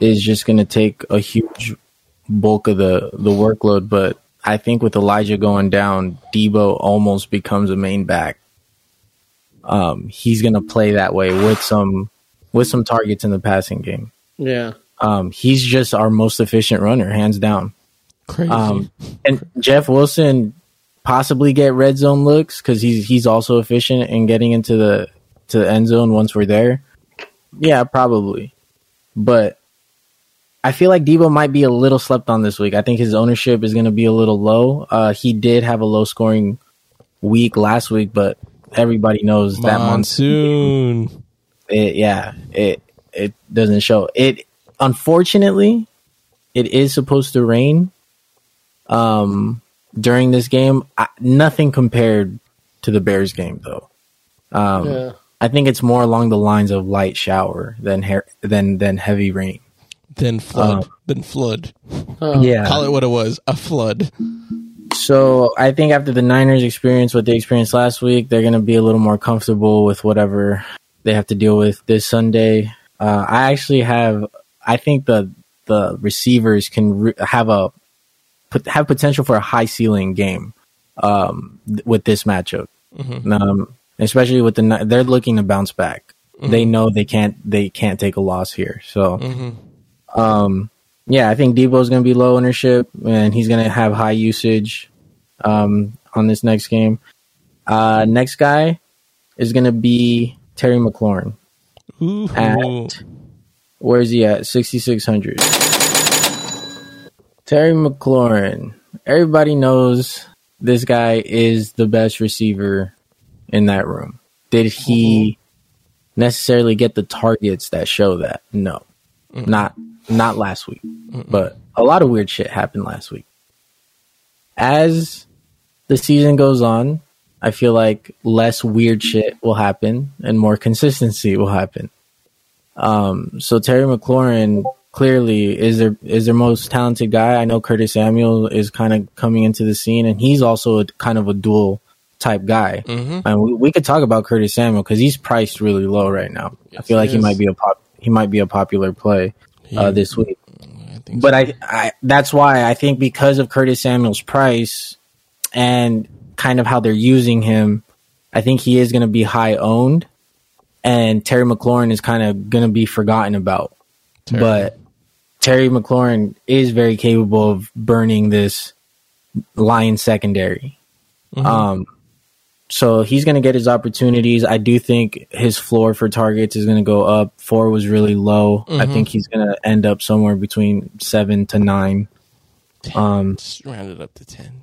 is just going to take a huge bulk of the the workload, but I think with Elijah going down, Deebo almost becomes a main back. Um, he's going to play that way with some with some targets in the passing game. Yeah. Um, he's just our most efficient runner, hands down. Crazy. Um, and Jeff Wilson possibly get red zone looks because he's he's also efficient in getting into the to the end zone once we're there. Yeah, probably. But I feel like Deebo might be a little slept on this week. I think his ownership is going to be a little low. Uh, he did have a low scoring week last week, but everybody knows that month Monsoon. it, yeah, it it doesn't show. It unfortunately, it is supposed to rain. Um, during this game, I, nothing compared to the Bears game though. Um, Yeah. I think it's more along the lines of light shower than hair than than heavy rain. Than flood. Um, then flood. Oh, Yeah. Call it what it was. A flood. So I think after the Niners experience what they experienced last week, they're going to be a little more comfortable with whatever they have to deal with this Sunday. Uh, I actually have, I think the the receivers can re- have a put, have potential for a high ceiling game um, th- with this matchup. Um, especially with the they're looking to bounce back. They know they can't they can't take a loss here. So um, yeah, I think Deebo's going to be low ownership and he's going to have high usage um, on this next game. Uh, next guy is going to be Terry McLaurin. Ooh. At where's he at? Sixty six hundred. Terry McLaurin. Everybody knows this guy is the best receiver in that room. Did he necessarily get the targets that show that? No, not not last week. But a lot of weird shit happened last week. As the season goes on, I feel like less weird shit will happen and more consistency will happen. Um, so Terry McLaurin clearly is their is their most talented guy. I know Curtis Samuel is kind of coming into the scene, and he's also a, kind of a dual type guy. And we, we could talk about Curtis Samuel because he's priced really low right now. I feel like he he might be a pop he might be a popular play uh, this week. I But I, I that's why I think because of Curtis Samuel's price and kind of how they're using him, I think he is going to be high owned, and Terry McLaurin is kind of going to be forgotten about. Terry. But Terry McLaurin is very capable of burning this Lion secondary. Um, so he's going to get his opportunities. I do think his floor for targets is going to go up. Four was really low. I think he's going to end up somewhere between seven to nine. Um, Just round it up to 10.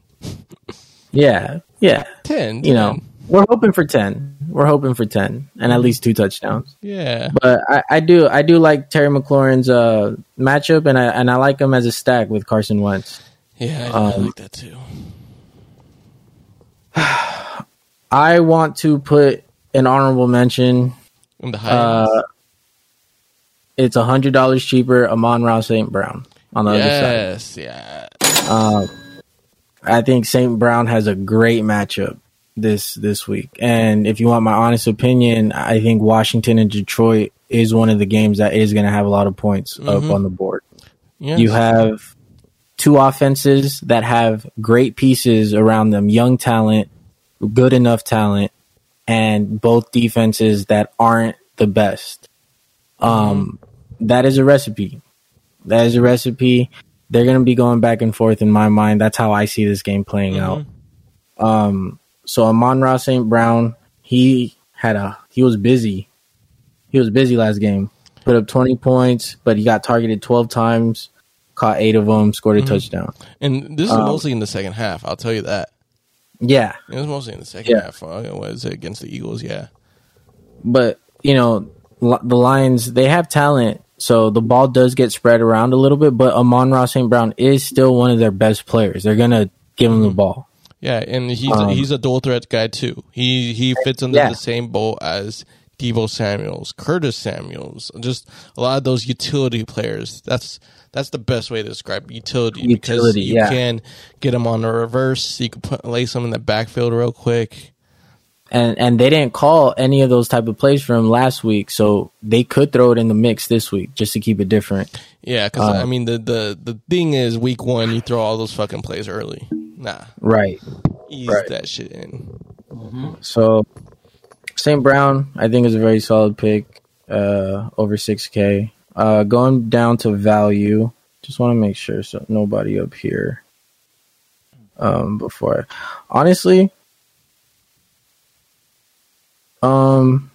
yeah, yeah. 10. You know, 10. We're hoping for ten. We're hoping for ten and at least two touchdowns. Yeah. But I, I do, I do like Terry McLaurin's uh, matchup, and I and I like him as a stack with Carson Wentz. Yeah, I, I Um, like that too. I want to put an honorable mention. And the high Uh, it's a hundred dollars cheaper. Amon-Ra St. Brown on the other side. yes, yeah. side. I think St. Brown has a great matchup this this week. And if you want my honest opinion, I think Washington and Detroit is one of the games that is going to have a lot of points up on the board. Yes. You have two offenses that have great pieces around them, young talent, good enough talent, and both defenses that aren't the best. Um, that is a recipe. That is a recipe. They're going to be going back and forth in my mind. That's how I see this game playing out. Um, so Amon-Ra St. Brown, he had a he was busy. He was busy last game. Put up 20 points, but he got targeted 12 times, caught 8 of them, scored a touchdown. And this is Um, mostly in the second half. I'll tell you that. Yeah, It was mostly in the second Yeah. half. Uh, What is it against the Eagles? Yeah. but you know the Lions they have talent, so the ball does get spread around a little bit. But Amon-Ra St. Brown is still one of their best players. They're gonna give him the ball. Yeah, and he's Um, he's a dual threat guy too. He he fits under Yeah. the same boat as Deebo Samuels, Curtis Samuels, just a lot of those utility players. That's that's the best way to describe utility, because you yeah. can get them on the reverse. You can put lace them in the backfield real quick. And and they didn't call any of those type of plays for him last week, so they could throw it in the mix this week just to keep it different. Yeah, because Uh, I mean the, the the thing is, week one you throw all those fucking plays early. Nah, Right. ease Right. that shit in. So St. Brown, I think, is a very solid pick. Uh, over six K. Uh, going down to value. Just want to make sure so nobody up here. Um, before, honestly, um,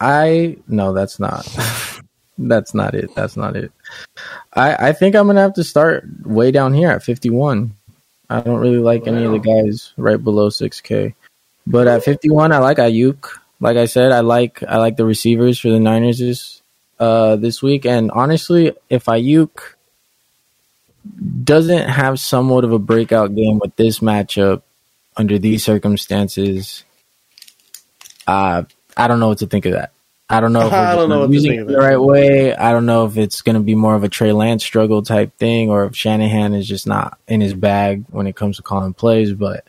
I no, that's not. that's not it. That's not it. I I think I'm gonna have to start way down here at 51. I don't really like any of the guys right below 6K. But at 51, I like Aiyuk. Like I said, I like I like the receivers for the Niners this uh this week. And honestly, if Aiyuk doesn't have somewhat of a breakout game with this matchup under these circumstances, uh I don't know what to think of that. I don't know if uh, I we're don't know using it the right way. I don't know if it's going to be more of a Trey Lance struggle type thing, or if Shanahan is just not in his bag when it comes to calling plays. But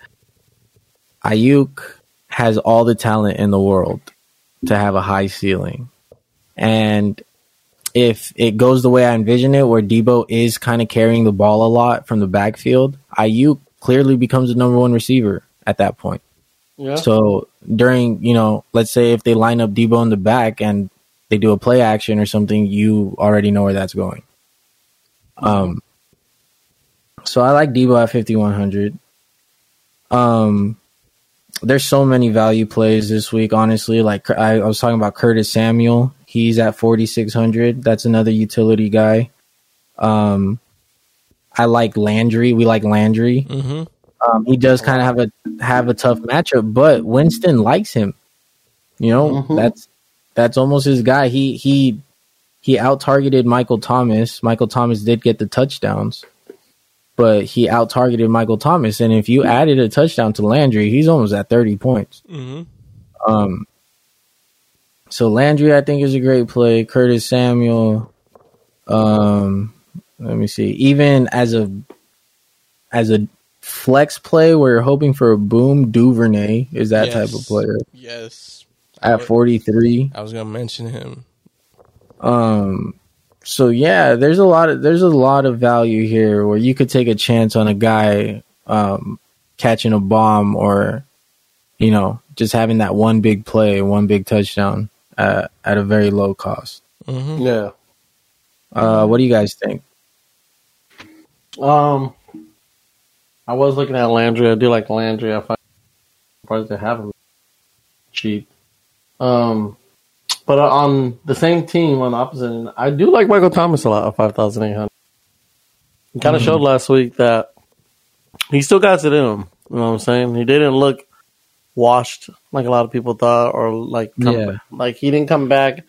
Aiyuk has all the talent in the world to have a high ceiling, and if it goes the way I envision it, where Deebo is kind of carrying the ball a lot from the backfield, Aiyuk clearly becomes the number one receiver at that point. Yeah. So during, you know, let's say if they line up Deebo in the back and they do a play action or something, you already know where that's going. Um, so I like Deebo at 5100. Um, there's so many value plays this week. Honestly, like I, I was talking about Curtis Samuel, he's at 4600. That's another utility guy. Um, I like Landry. We like Landry. hmm Um, he does kind of have a have a tough matchup, but Winston likes him. You know, Mhm. that's that's almost his guy. He he he out targeted Michael Thomas. Michael Thomas did get the touchdowns, but he out targeted Michael Thomas. And if you added a touchdown to Landry, he's almost at thirty points. hmm Um, so Landry, I think, is a great play. Curtis Samuel. Um, let me see. Even as a as a flex play, where you're hoping for a boom, Duvernay is that type of player Yes, at 43. I was gonna mention him. Um, so yeah, there's a lot of there's a lot of value here where you could take a chance on a guy um, catching a bomb or you know just having that one big play, one big touchdown uh, at a very low cost. hmm Yeah. Uh, what do you guys think? Um, I was looking at Landry. I do like Landry. I find surprised to have him cheap. Um, but on the same team on the opposite end, I do like Michael Thomas a lot at five thousand eight hundred. He kind of showed last week that he still got it in him. You know what I'm saying? He didn't look washed like a lot of people thought, or like Yeah. like he didn't come back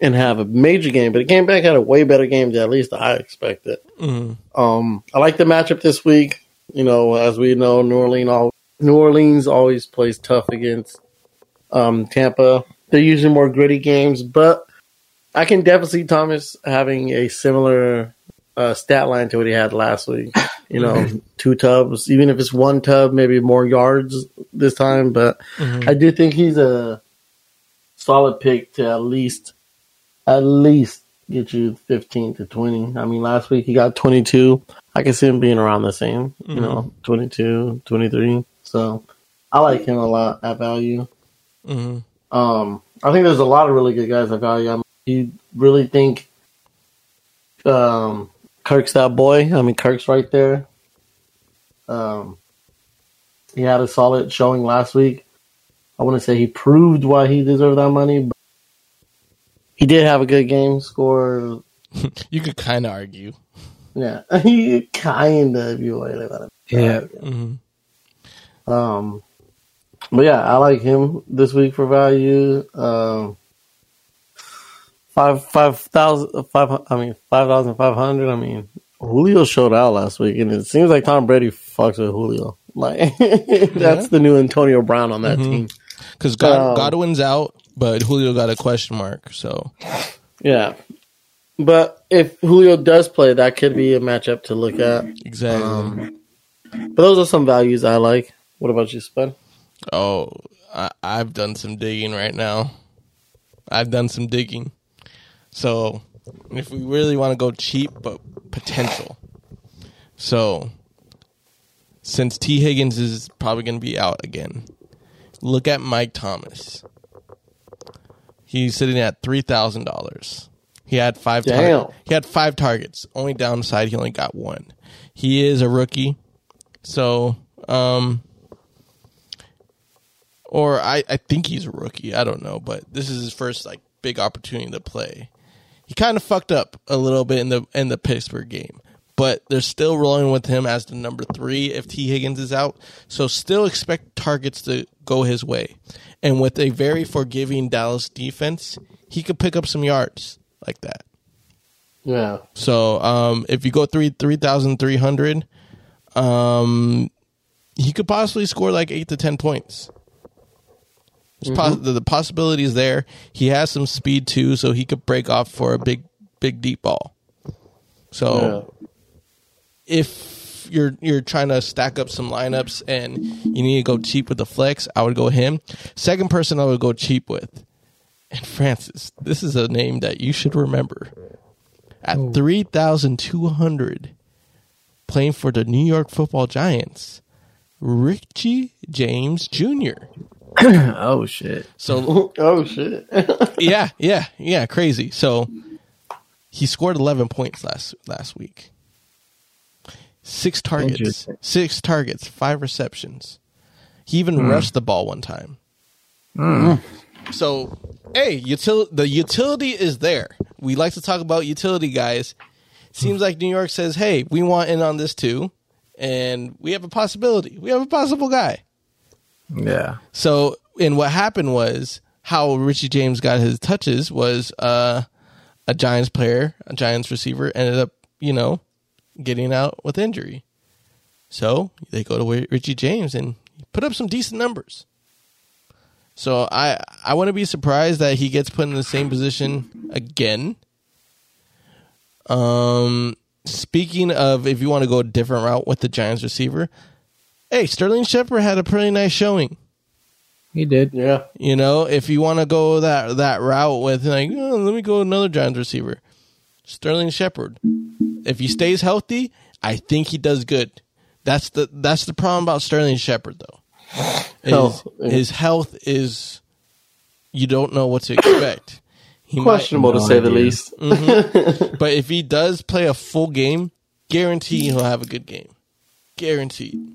and have a major game, but he came back had a way better game than at least I expected. hmm Um, I like the matchup this week. You know, as we know, New Orleans, all, New Orleans always plays tough against um, Tampa. They're usually more gritty games, but I can definitely see Thomas having a similar uh, stat line to what he had last week. You know, two tubs, even if it's one tub, maybe more yards this time. But I do think he's a solid pick to at least, at least get you 15 to 20. I mean, last week he got 22. I can see him being around the same, you Mm-hmm. know, 22, 23. So I like him a lot at value. hmm Um, I think there's a lot of really good guys at value. I mean, you really think um, Kirk's that boy? I mean, Kirk's right there. Um, he had a solid showing last week. I wouldn't say he proved why he deserved that money, but he did have a good game. Score, You could kind of argue. Yeah, he kind of. If you wait about it, Yeah. hmm Um, but yeah, I like him this week for value. Um, five five thousand five. I mean five thousand five hundred. I mean Julio showed out last week, and it seems like Tom Brady fucks with Julio. Like that's the new Antonio Brown on that team. Because God, Um, Godwin's out, but Julio got a question mark. So Yeah, but if Julio does play, that could be a matchup to look at. exactly. Um, but those are some values I like. What about you, Spud? oh, I, I've done some digging right now. I've done some digging. So if we really want to go cheap but potential, so since Tee Higgins is probably going to be out again, look at Mike Thomas. He's sitting at three thousand dollars. He had five. tar- Damn. he had five targets. Only downside, he only got one. He is a rookie, so um, or I I think he's a rookie. I don't know, but this is his first like big opportunity to play. He kind of fucked up a little bit in the in the Pittsburgh game, but they're still rolling with him as the number three if Tee Higgins is out. So still expect targets to go his way, and with a very forgiving Dallas defense, he could pick up some yards like that. Yeah, So um, if you go three three thousand three hundred, um, he could possibly score like eight to ten points. There's poss- the, the possibility is there. He has some speed too, so he could break off for a big big deep ball. So if you're you're trying to stack up some lineups and you need to go cheap with the flex, I would go him. Second person I would go cheap with, and Francis. This is a name that you should remember. At oh. three thousand two hundred, playing for the New York Football Giants, Richie James Jr. oh shit. So oh shit. yeah, yeah, yeah, crazy. So he scored 11 points last last week. Six targets, six targets, five receptions. He even hmm. rushed the ball one time. Hmm. So, hey, util- the utility is there. We like to talk about utility guys. Seems like New York says, "Hey, we want in on this too." And we have a possibility. We have a possible guy. Yeah. So, and what happened was how Richie James got his touches was uh, a Giants player, a Giants receiver, ended up, you know, getting out with injury. So they go to Richie James and put up some decent numbers. So I I wouldn't be surprised that he gets put in the same position again. Um, speaking of, if you want to go a different route with the Giants receiver, hey, Sterling Shepard had a pretty nice showing. He did. yeah. You know, if you want to go that that route with like, oh, let me go another Giants receiver, Sterling Shepard. If he stays healthy, I think he does good. That's the that's the problem about Sterling Shepard though. His, Health. his health is you don't know what to expect. He might- Questionable to no say the idea. least. Mm-hmm. but if he does play a full game, guarantee he'll have a good game. Guaranteed.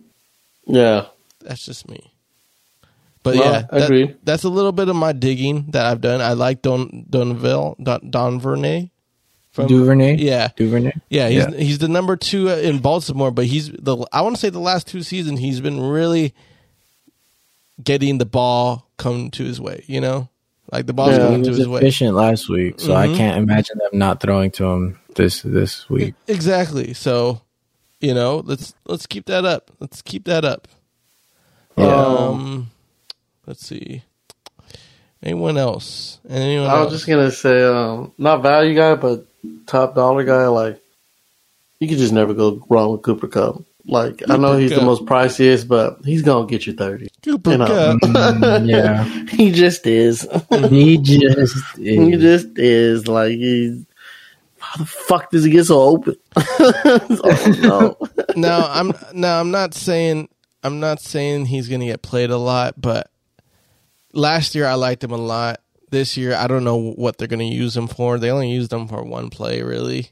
Yeah. That's just me. But Well, yeah, that- agreed. that's a little bit of my digging that I've done. I like Don Donville Don, Don Vernay from Duvernay. Yeah, Duvernay. yeah. He's Yeah. he's the number two uh, in Baltimore, but he's the I want to say the last two seasons he's been really getting the ball come to his way. You know, like the ball's Yeah. He coming to his way. efficient last week, so I Mhm. can't imagine them not throwing to him this this week. Exactly. So, you know, let's let's keep that up. Let's keep that up. Yeah. Um, let's see. Anyone else? Anyone I was else? just gonna say, um, not value guy, but top dollar guy. Like, you could just never go wrong with Cooper Kupp. Like, I know he's Kupp. the most priciest, but he's gonna get you thirty. Cooper you know. Kupp. Mm, yeah, he just is. he just he just is. Like he's how the fuck does he get so open? oh, no. no, I'm no, I'm not saying I'm not saying he's gonna get played a lot, but last year I liked him a lot. This year I don't know what they're gonna use him for. They only used him for one play really,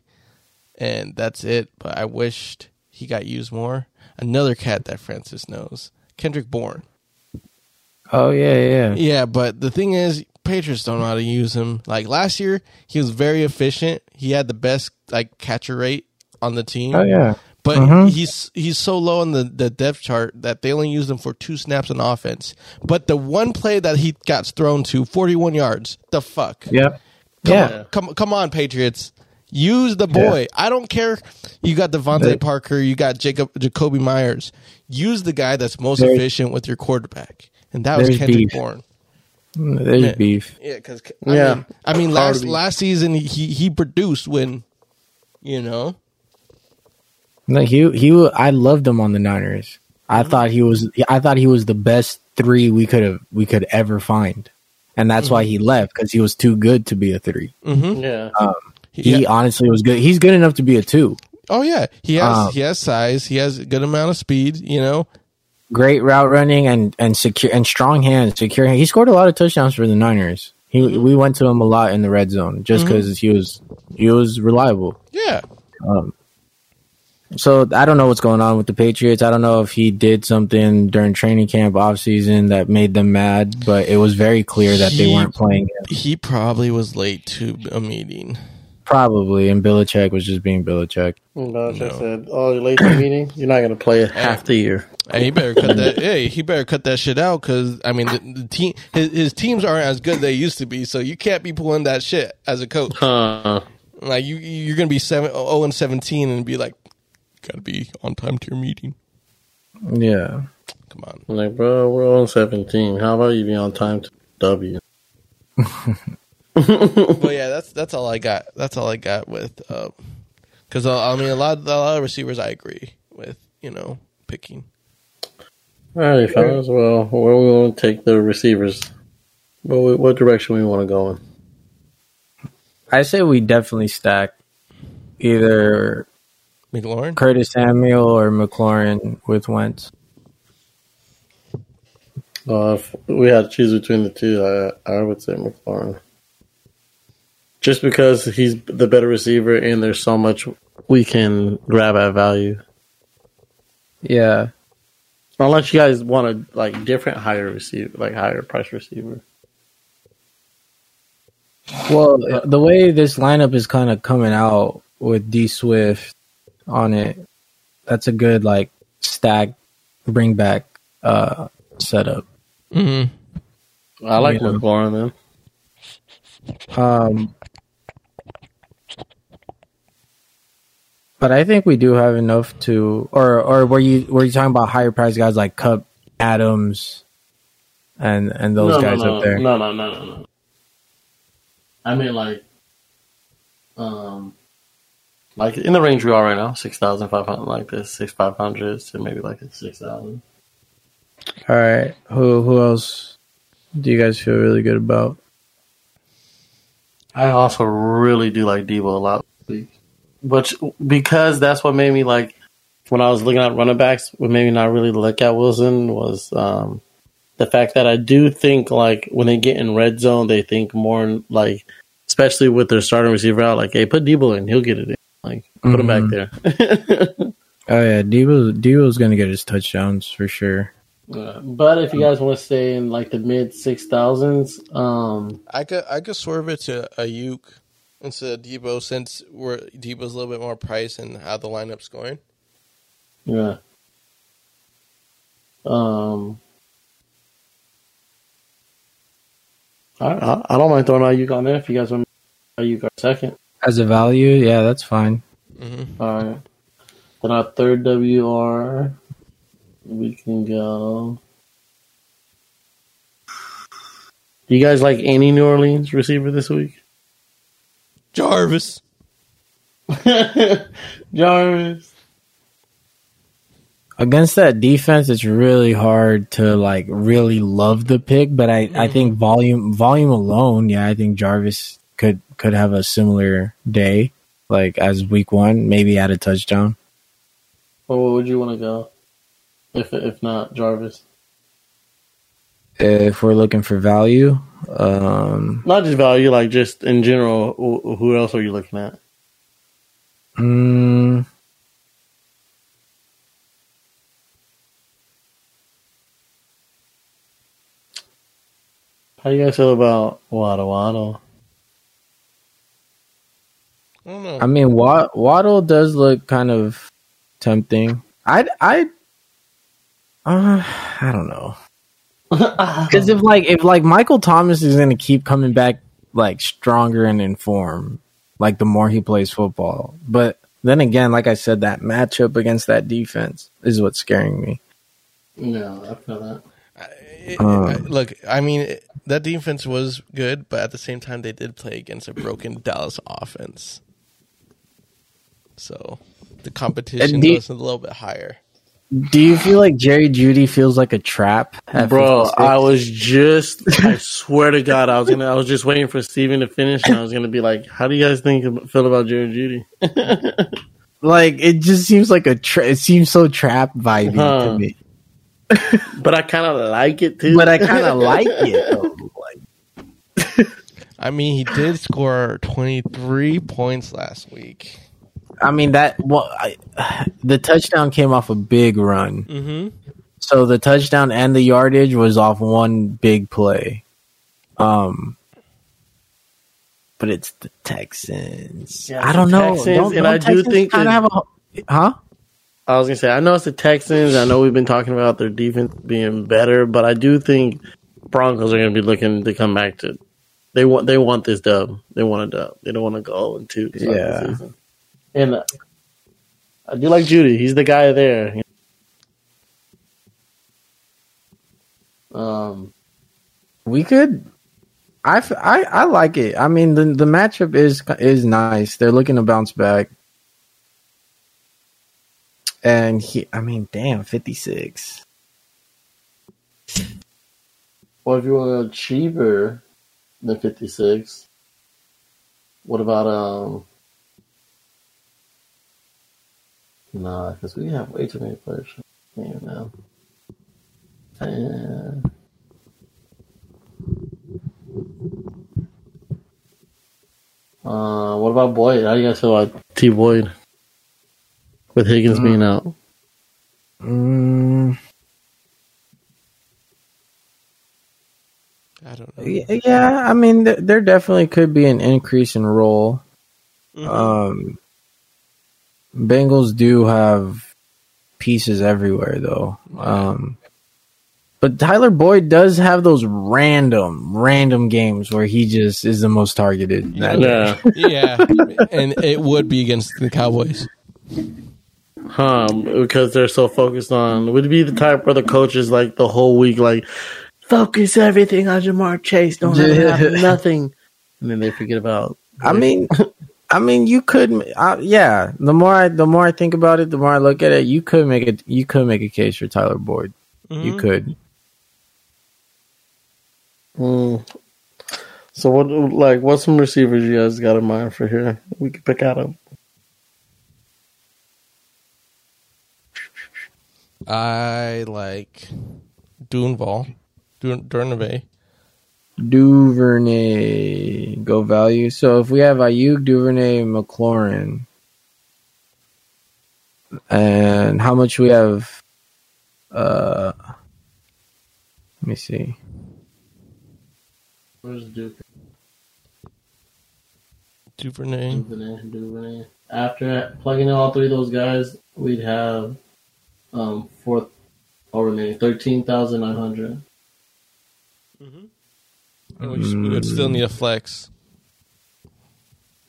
and that's it. But I wished he got used more. Another cat that Francis knows, Kendrick Bourne. Oh yeah, yeah. Yeah, but the thing is, Patriots don't know how to use him. Like last year, he was very efficient. He had the best like catcher rate on the team. Oh yeah. But Mhm. he's he's so low on the, the depth chart that they only used him for two snaps on offense. But the one play that he got thrown to, forty one yards. The fuck? Yep. Come yeah. on, come come on, Patriots. Use the boy. I don't care. You got DeVante There- Parker. You got Jacob Jakobi Meyers. Use the guy that's most There- efficient with your quarterback, and that was There's Kendrick beef. Bourne. Mm, there's Yeah. beef. Yeah, because I Yeah. mean, I mean, last to last season he he produced when, you know, Like he he I loved him on the Niners. I mm-hmm. thought he was I thought he was the best three we could have we could ever find. And that's mm-hmm. why he left because he was too good to be a three. Mm-hmm. Yeah. Um, He honestly was good. He's good enough to be a two. oh yeah, he has Um, he has size, he has a good amount of speed. You know, Great route running and and secure and strong hands, secure. Hand. He scored a lot of touchdowns for the Niners. He we went to him a lot in the red zone just because he was he was reliable. yeah, Um, So I don't know what's going on with the Patriots. I don't know if he did something during training camp off season that made them mad, but it was very clear that they weren't playing him. he probably was late to a meeting. Probably, and Belichick was just being Belichick. No, I said, oh, you're late to the meeting? You're not going to play it half the year. Hey, he better cut that. hey, he better cut that shit out because I mean, the, the team his, his teams aren't as good they used to be. So you can't be pulling that shit as a coach. Huh. Like you, you're gonna be seven, zero and seventeen, and be like, gotta be on time to your meeting. Yeah. Come on. I'm like, bro, we're on 17. How about you be on time to W? But yeah, that's that's all I got. That's all I got with. Because uh, I mean, a lot a lot of receivers I agree with. You know, picking. All right, fellas. Well, where we want to take the receivers? What, what direction we want to go in? I say we definitely stack either McLaurin. Curtis Samuel or McLaurin with Wentz. Uh, if we had to choose between the two, I, I would say McLaurin. Just because he's the better receiver and there's so much we can grab at value. Yeah. Unless you guys want a like different higher receiver, like higher price receiver. Well, the way this lineup is kind of coming out with D Swift on it, that's a good like stack bring back uh setup. hmm I like Yeah. McLaurin then. Um, but I think we do have enough to, or or were you were you talking about higher price guys like Kupp, Adams, and and those no, guys no, no, up there? No, no, no, no, no. I mean, like, um, like in the range we are right now, six thousand five hundred, like this, six five hundred to maybe like a six thousand. All right, who who else do you guys feel really good about? I also really do like Deebo a lot, but because that's what made me like when I was looking at running backs. What made me not really look at Wilson was um, the fact that I do think like when they get in red zone, they think more like, especially with their starting receiver out, like, hey, put Deebo in, he'll get it in. Like, put him back there. Oh yeah, Deebo Deebo's gonna get his touchdowns for sure. Uh, but if you guys want to stay in like the mid six thousands, um, I could I could swerve it to Aiyuk instead of Deebo since we're Deebo's a little bit more price and how the lineup's going. yeah, um, I, I, I don't mind throwing Aiyuk on there if you guys want Aiyuk our second. As a value, yeah, that's fine. Mm-hmm. All right, then our third WR, we can go. Do you guys like any New Orleans receiver this week? Jarvis. Jarvis. Against that defense, it's really hard to like really love the pick, but I, I mm. think volume volume alone, yeah, I think Jarvis could could have a similar day. like as week one, maybe add a touchdown. Or where would you want to go? If if not Jarvis, If we're looking for value, um, not just value, like just in general. Who else are you looking at? mm, How do you guys feel about Waddle Waddle? I don't know. I mean, Wad- Waddle does look kind of tempting. I I uh, I don't know. Because if like if like Michael Thomas is gonna keep coming back like stronger and in form, like the more he plays football. But then again, like I said, that matchup against that defense is what's scaring me. No, I feel that. It- Um, I- look, I mean, it- that defense was good, but at the same time, they did play against a broken Dallas offense. So the competition And the- was a little bit higher. Do you feel like Jerry Jeudy feels like a trap? at Bro, 56? I was just I swear to God, I was gonna I was just waiting for Steven to finish and I was gonna be like, How do you guys think feel about Jerry Jeudy? like it just seems like a tra- it seems so trap vibey Huh. to me. But I kinda like it too. But I kind of like it. Though. Like, I mean, he did score 23 points last week. I mean that well, I, the touchdown came off a big run. Mm-hmm. So the touchdown and the yardage was off one big play. Um but it's the Texans. Yeah, I don't know. Texans, don't, and don't I do think kinda have a huh? I was gonna say I know it's the Texans, I know we've been talking about their defense being better, but I do think Broncos are gonna be looking to come back to they want they want this dub. They want a dub. They don't want to go and two. Yeah. And uh, I do like Jeudy. He's the guy there. Um, We could. I, f- I, I like it. I mean, the the matchup is is nice. They're looking to bounce back, and he. I mean, damn, fifty six. Well, if you want to cheaper than fifty six, what about um? Nah, because we have way too many players. Yeah, now. And uh, what about Boyd? How do you guys feel about T Boyd with Higgins Mm. being out? Mm, I don't know. yeah, I mean, th- there definitely could be an increase in role. Mhm. Um, Bengals do have pieces everywhere, though. Um, but Tyler Boyd does have those random, random games where he just is the most targeted. That Yeah. yeah, and it would be against the Cowboys. Huh, because they're so focused on. Would be the type where the coaches like the whole week, like focus everything on Ja'Marr Chase, don't have nothing, and then they forget about. I mean, I mean, you could, uh, yeah. The more I, the more I think about it, the more I look at it, you could make it, you could make a case for Tyler Boyd. You Mhm. could. Mm. So what, like, what's some receivers you guys got in mind for here? We could pick out of. I like Dunval, Dun- Durnavay. Duvernay go value. So if we have Ayuk, Duvernay, McLaurin, and how much we have? Uh, let me see. Where's Duke? Duvernay. Duvernay, Duvernay. After plugging in all three of those guys, we'd have um fourth or remaining thirteen thousand nine hundred. And we, we would still need a flex.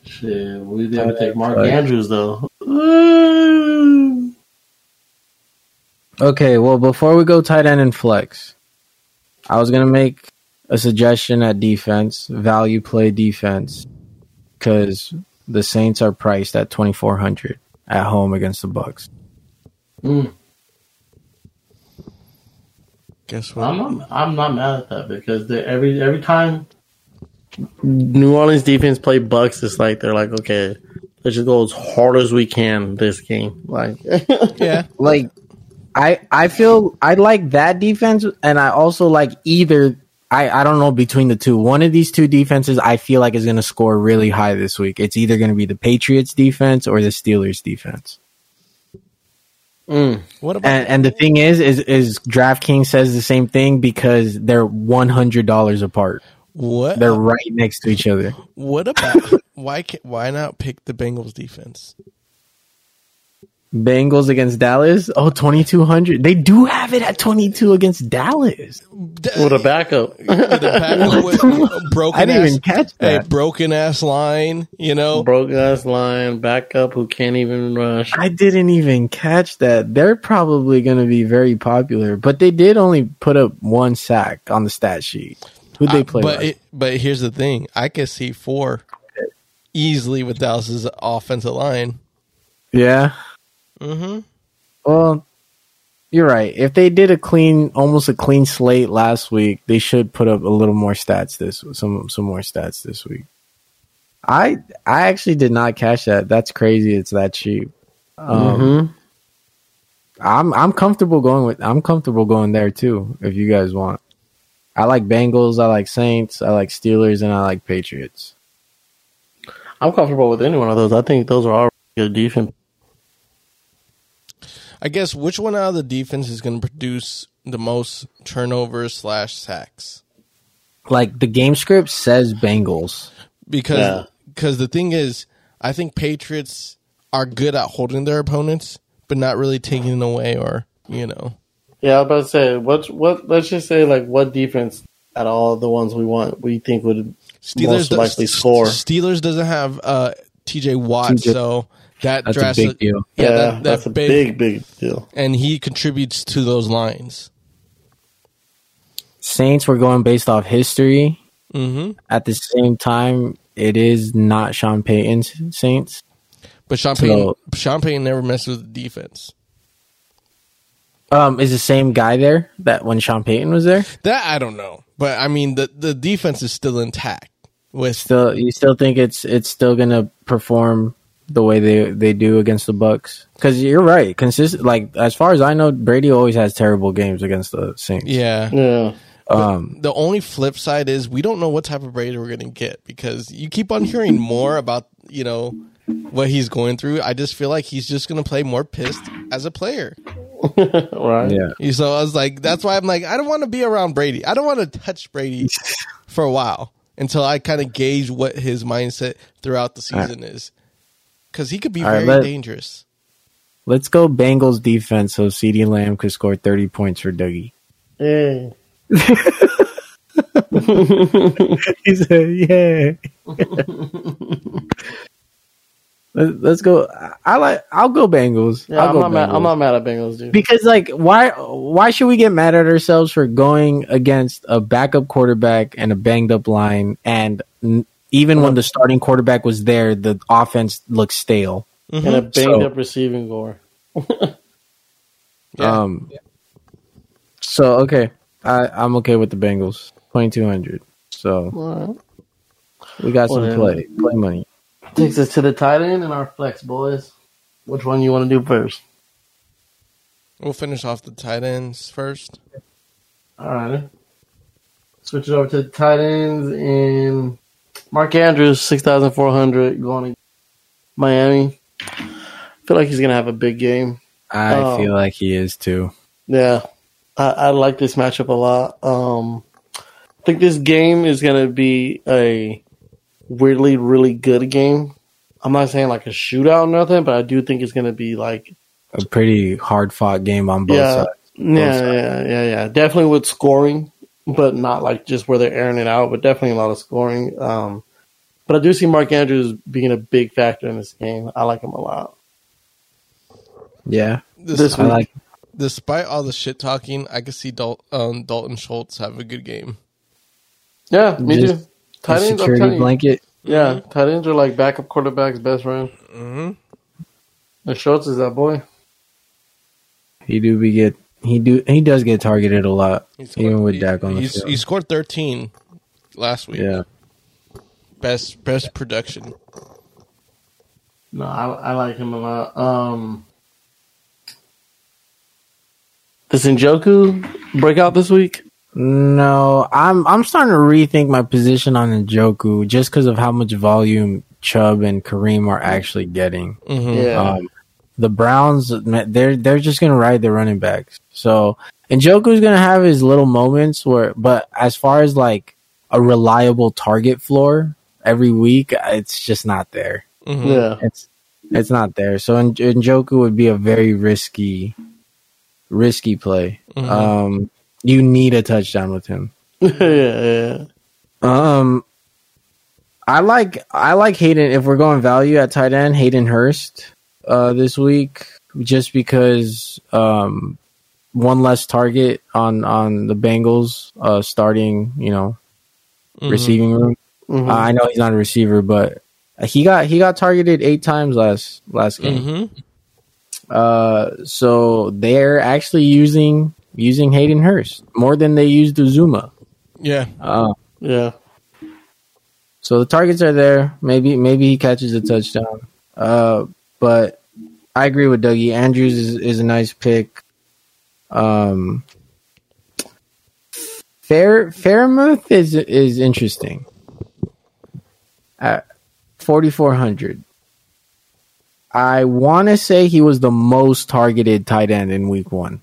Shit, we'd be able to take Mark Like- Andrews though. Okay, well, before we go tight end and flex, I was gonna make a suggestion at defense, value play defense, because the Saints are priced at twenty four hundred at home against the Bucks. Mm. Guess what? I'm not, I'm not mad at that because they, every every time New Orleans defense play Bucks, it's like they're like, okay, let's just go as hard as we can this game. Like, Yeah. like I I feel I like that defense, and I also like either. I, I don't know between the two. One of these two defenses I feel like is going to score really high this week. It's either going to be the Patriots defense or the Steelers defense. Mm, What about And, and the thing is, is is DraftKings says the same thing because they're one hundred dollars apart. what? They're right next to each other. What about why? Can, why not pick the Bengals defense? Bengals against Dallas. Oh, 2200. They do have it at 22 against Dallas. with a backup. the Packers with a broken I didn't ass, even catch a that. broken ass line. You know, Broke ass line, backup who can't even rush. I didn't even catch that. They're probably going to be very popular, but they did only put up one sack on the stat sheet. Who'd they I- play? but it, but here's the thing: I could see four easily with Dallas's offensive line. yeah. Mm-hmm. Well, you're right. If they did a clean, almost a clean slate last week, they should put up a little more stats this some some more stats this week. I I actually did not catch that. That's crazy. It's that cheap. Um, Mhm. I'm I'm comfortable going with I'm comfortable going there too. If you guys want, I like Bengals. I like Saints. I like Steelers, and I like Patriots. I'm comfortable with any one of those. I think those are all good defense. I guess which one out of the defense is going to produce the most turnovers slash sacks? Like the game script says Bengals. Because Yeah. because the thing is, I think Patriots are good at holding their opponents, but not really taking it away or you know. Yeah, I was about to say what what let's just say like what defense at all the ones we want we think would most does- likely score. Steelers doesn't have uh, T.J. Watt, TJ so that That's a big deal. Yeah, Yeah, that, that that's a big, big deal. and he contributes to those lines. Saints were going based off history. hmm At the same time, it is not Sean Payton's Saints. But Sean So- Payton, Sean Payton never messed with the defense. Um, is the same guy there that when Sean Payton was there? That I don't know, but I mean the the defense is still intact. With Still, you still think it's it's still gonna perform the way they they do against the Bucks? Because you're right, consistent. Like as far as I know, Brady always has terrible games against the Saints. yeah, Yeah. Um, the only flip side is we don't know what type of Brady we're going to get because you keep on hearing more about you know what he's going through. I just feel like he's just going to play more pissed as a player. Right. yeah. So I was like, that's why I'm like, I don't want to be around Brady. I don't want to touch Brady for a while until I kind of gauge what his mindset throughout the season is, because he could be All right, very let- dangerous. Let's go Bengals defense so CeeDee Lamb could score 30 points for Dougie. Yeah. he said, "Yeah." Let- Let's go. I like. I'll go Bengals. Yeah, I'll I'm go not mad. I'm not mad at Bengals, dude. because like why why should we get mad at ourselves for going against a backup quarterback and a banged up line and n- even when the starting quarterback was there the offense looked stale and a banged So- up receiving gore. Yeah. um so okay i i'm okay with the bengals 2200 so Alright. we got some Well, play play money Takes us to the tight end and our flex boys. Which one you want to do first? We'll finish off the tight ends first. All right. Switch it over to the tight ends and Mark Andrews, six thousand four hundred, going to Miami. I feel like he's gonna have a big game. i Oh. feel like he is too Yeah, I, I like this matchup a lot. Um, I think this game is gonna be a weirdly really good game. I'm not saying like a shootout or nothing, but I do think it's gonna be like a pretty hard fought game on both yeah, sides yeah, sides. yeah, yeah, yeah. Definitely with scoring, but not like just where they're airing it out, but definitely a lot of scoring. Um, but I do see Mark Andrews being a big factor in this game. I like him a lot. yeah This, This i like despite all the shit talking, I could see Dal- um, Dalton Schultz have a good game. Yeah, me Just too. Tight the ends, I'm security telling you. blanket Yeah, tight ends are like backup quarterback's best friend. Mm-hmm. And Schultz is that boy. he do be get he do he does get targeted a lot scored- even with he- Dak on the he's- field. He scored 13 last week. yeah Best best production. No, I, I like him a lot. Um, does Njoku break out this week? No, I'm I'm starting to rethink my position on Njoku just because of how much volume Chubb and Kareem are actually getting. Mhm. Yeah. Um, the Browns, they're they're just gonna ride their running backs. So, Njoku's gonna have his little moments where, but as far as like a reliable target floor every week, it's just not there. Mhm. yeah. It's it's not there. So, N- Njoku would be a very risky, risky play. Mhm. Um, you need a touchdown with him. yeah, yeah. Um, I like I like Hayden. If we're going value at tight end, Hayden Hurst uh, this week, just because um, one less target on on the Bengals uh, starting, you know, Mhm. receiving room. Mhm. Uh, I know he's not a receiver, but he got he got targeted eight times last last game. Mhm. Uh, so they're actually using using Hayden Hurst more than they used Uzomah. Yeah. Uh, yeah. So the targets are there. Maybe maybe he catches a touchdown. Uh, but I agree with Dougie. Andrews is, is a nice pick. Um, Fair Freiermuth is is interesting. At forty four hundred, I want to say he was the most targeted tight end in week one.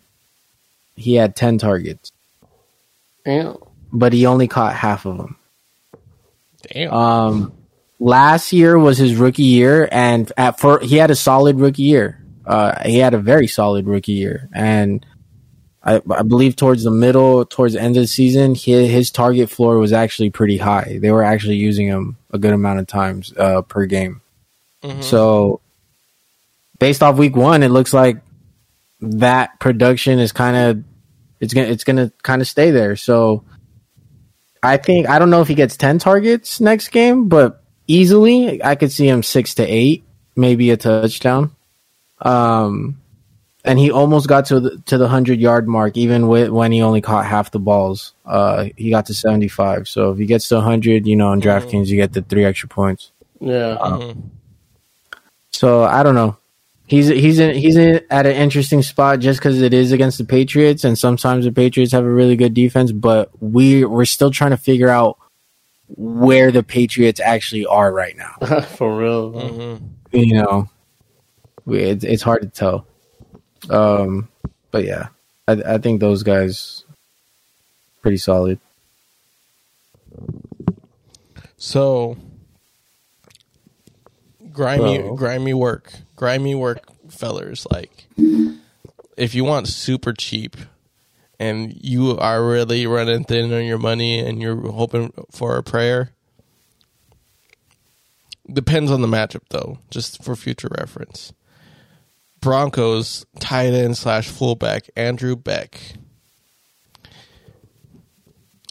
He had ten targets, Yeah. but he only caught half of them. Damn. Um, last year was his rookie year, and at for he had a solid rookie year. Uh, he had a very solid rookie year, and I, I believe towards the middle, towards the end of the season, his, his target floor was actually pretty high. They were actually using him a good amount of times uh, per game. Mhm. So, based off week one, it looks like that production is kind of it's gonna it's gonna kind of stay there. So, I think I don't know if he gets ten targets next game, but easily I could see him six to eight, maybe a touchdown. Um, and he almost got to the to the hundred yard mark, even with when he only caught half the balls. Uh, he got to seventy five. So if he gets to hundred, you know, in DraftKings, you get the three extra points. Yeah. Mhm. So I don't know. He's he's in, he's in, at an interesting spot just because it is against the Patriots, and sometimes the Patriots have a really good defense. But we we're still trying to figure out where the Patriots actually are right now. For real. Mhm. You know, we, it's it's hard to tell. Um, but yeah, I I think those guys pretty solid. So grimy Bro. grimy work. Grimy work fellers like if you want super cheap and you are really running thin on your money and you're hoping for a prayer depends on the matchup though just for future reference broncos tight end slash fullback andrew beck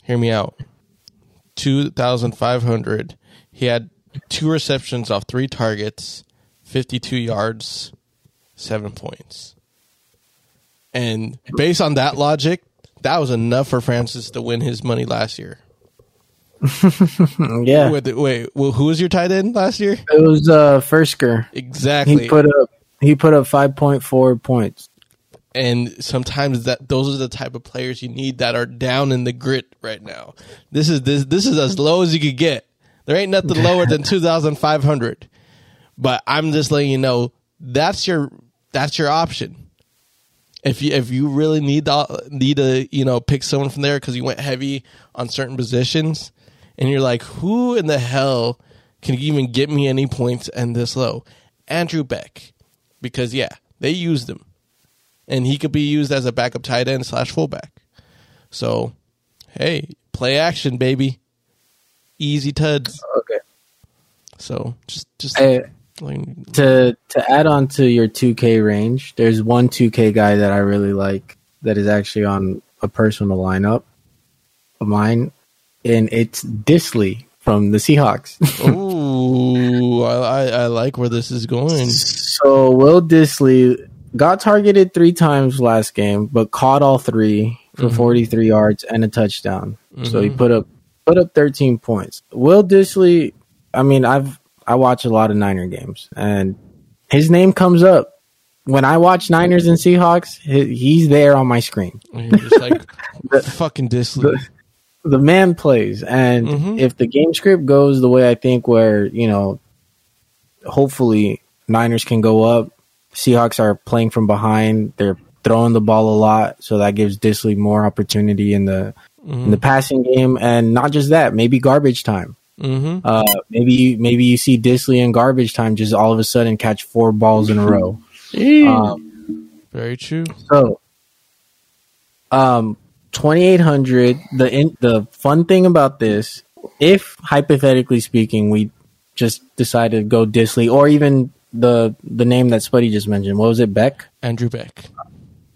hear me out 2,500. He had two receptions off three targets, 52 yards, seven points. And based on that logic, that was enough for Francis to win his money last year. Yeah, Wait, wait well, who was your tight end last year? it was uh Fursker. Exactly. He put up he put up five point four points. and sometimes that those are the type of players you need that are down in the grit right now. This is this this is as low as you could get. There ain't nothing lower than two thousand five hundred. But I'm just letting you know that's your that's your option. If you if you really need to need to you know pick someone from there because you went heavy on certain positions, and you're like, who in the hell can even get me any points and this low? Andrew Beck, because yeah, they used him and he could be used as a backup tight end slash fullback. So, hey, play action, baby. Easy tuds. Okay. So just just like, to to add on to your 2K range, there's one 2K guy that I really like that is actually on a personal lineup of mine, and it's Dissly from the Seahawks. ooh, I, I I like where this is going. so Will Dissly got targeted three times last game, but caught all three for mm-hmm. 43 yards and a touchdown. So he mm-hmm. put up put up 13 points. Will Dissly, I mean, I've I watch a lot of Niner games, and his name comes up when I watch Niners and Seahawks. he- He's there on my screen. You're just like fucking Dissly. The man plays, and Mhm. if the game script goes the way I think, where you know, hopefully Niners can go up. Seahawks are playing from behind. They're throwing the ball a lot, so that gives Dissly more opportunity in the in the passing game, and not just that, maybe garbage time. mm-hmm. Uh, maybe you, maybe you see Dissly in garbage time just all of a sudden catch four balls in a row. Um, Very true. so, um, twenty eight hundred. The in, the fun thing about this, if hypothetically speaking, we just decided to go Dissly or even the the name that Spuddy just mentioned, what was it, Beck? Andrew Beck.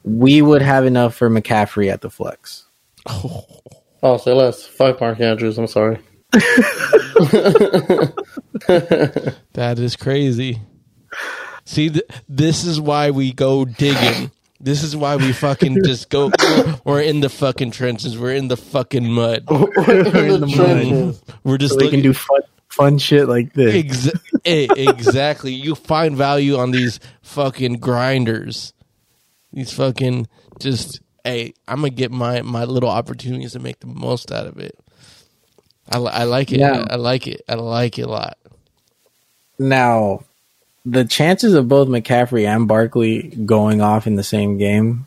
We would have enough for McCaffrey at the flex. Oh, say less. Fuck Mark Andrews. I'm sorry. That is crazy. See, th- this is why we go digging. This is why we fucking just go. We're in the fucking trenches. We're in the fucking mud. we're in the trenches. We're just So we can do fun fun shit like this. Exa- exactly. You find value on these fucking grinders. These fucking just. Hey, I'm gonna get my my little opportunities to make the most out of it. I, I like it. Yeah. I, I like it. I like it a lot. Now, the chances of both McCaffrey and Barkley going off in the same game,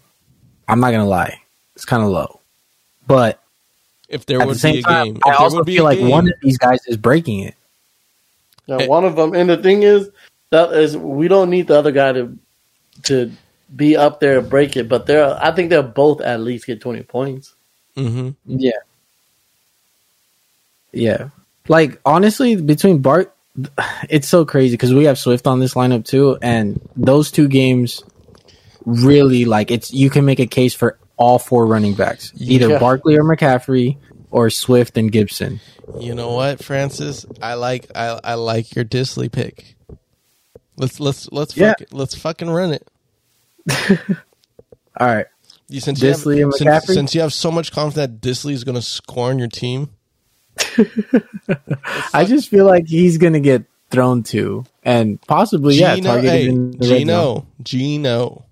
I'm not gonna lie, it's kind of low. But If there at would the same be a time, game, if I there also would be feel like game, one of these guys is breaking it. Yeah, one of them, and the thing is, that is, we don't need the other guy to to be up there and break it. But they're, I think they'll both at least get 20 points. hmm Yeah, yeah. Like honestly, between Bart, it's so crazy because we have Swift on this lineup too, and those two games really like it's. You can make a case for all four running backs, either Yeah. Barkley or McCaffrey, or Swift and Gibson. You know what, Francis? I like I I like your Dissly pick. Let's let's let's Yeah. fuck let's fucking run it. All right. You since Dissly you and have, since, McCaffrey? since you have so much confidence that Dissly is going to score on your team. I just feel like he's gonna get thrown to, and possibly yeah, Geno, targeted hey, in the red zone. Geno, Geno.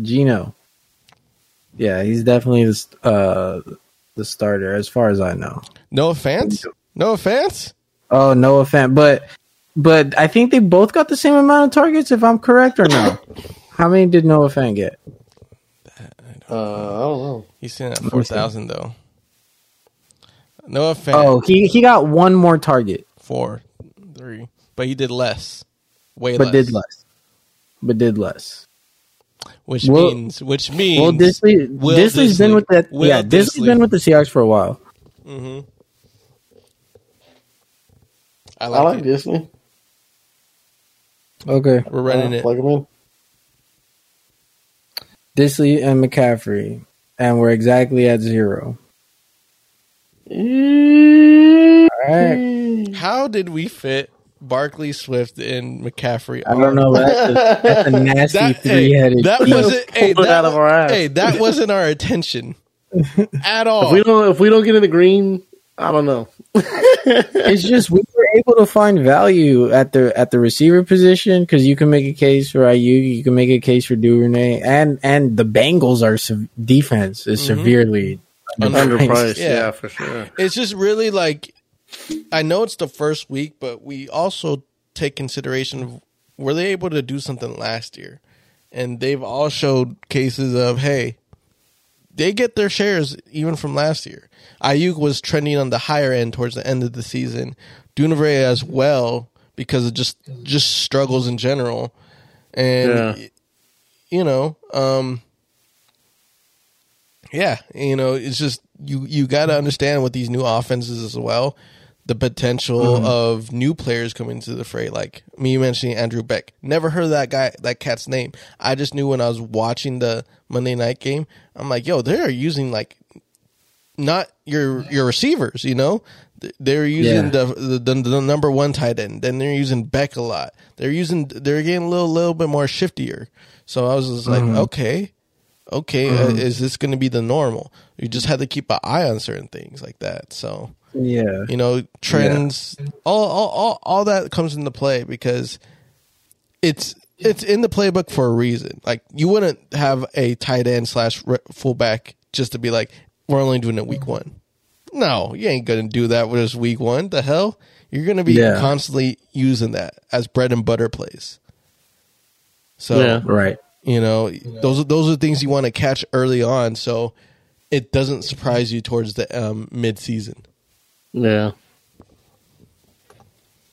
Geno. Yeah, he's definitely the uh, the starter as far as I know. No offense. No offense. Oh, no offense, but but I think they both got the same amount of targets. If I'm correct or no, how many did Noah Fant get? Uh, I don't know. He's sitting at four thousand though. No offense. Oh, he he got one more target, four, three, but he did less. Way but less. did less. But did less. Which Will- means, which means, Well, Dissly, Will Dissly's been with that. Will yeah, Dissly's Dissly. been with the Seahawks for a while. hmm I I like, like it. Disney. Okay, We're running Uh, it. Plug him in. Dissly and McCaffrey, and we're exactly at zero. Mm. All right. How did we fit Barkley, Swift, and McCaffrey? I don't know. That's a, that's a nasty That, three-headed. that wasn't. Hey, that, out of our ass. hey, that wasn't our attention at all. If we don't, if we don't get in the green, I don't know. it's just we were able to find value at the at the receiver position because you can make a case for Aiyuk, you can make a case for Duvernay, and and the Bengals are sev- defense is mm-hmm. severely underpriced. Underpriced, Yeah. yeah. for sure. it's just really like I know it's the first week, but we also take consideration of were they able to do something last year, and they've all showed cases of hey, they get their shares even from last year. Aiyuk was trending on the higher end towards the end of the season. Duvernay as well because of just just struggles in general, and Yeah. you know, um, yeah, you know, it's just you you got to understand with these new offenses as well, the potential mm-hmm. of new players coming to the fray. Like me mentioning Andrew Beck, never heard of that guy, that cat's name. I just knew when I was watching the Monday night game. I'm like, yo, they're using like not your your receivers, you know. They're using Yeah. the, the the the number one tight end. Then they're using Beck a lot. They're using they're getting a little little bit more shiftier. So I was just like, mm-hmm. okay, okay, uh, is this going to be the normal? You just had to keep an eye on certain things like that. So Yeah, you know, trends, all, all all all that comes into play because it's it's in the playbook for a reason. Like you wouldn't have a tight end slash fullback just to be like, we're only doing it week one. No, you ain't gonna do that with us week one. The hell, you're gonna be Yeah. constantly using that as bread and butter plays. So Yeah. Right. You know, those are those are things you want to catch early on, so it doesn't surprise you towards the um, mid season. Yeah.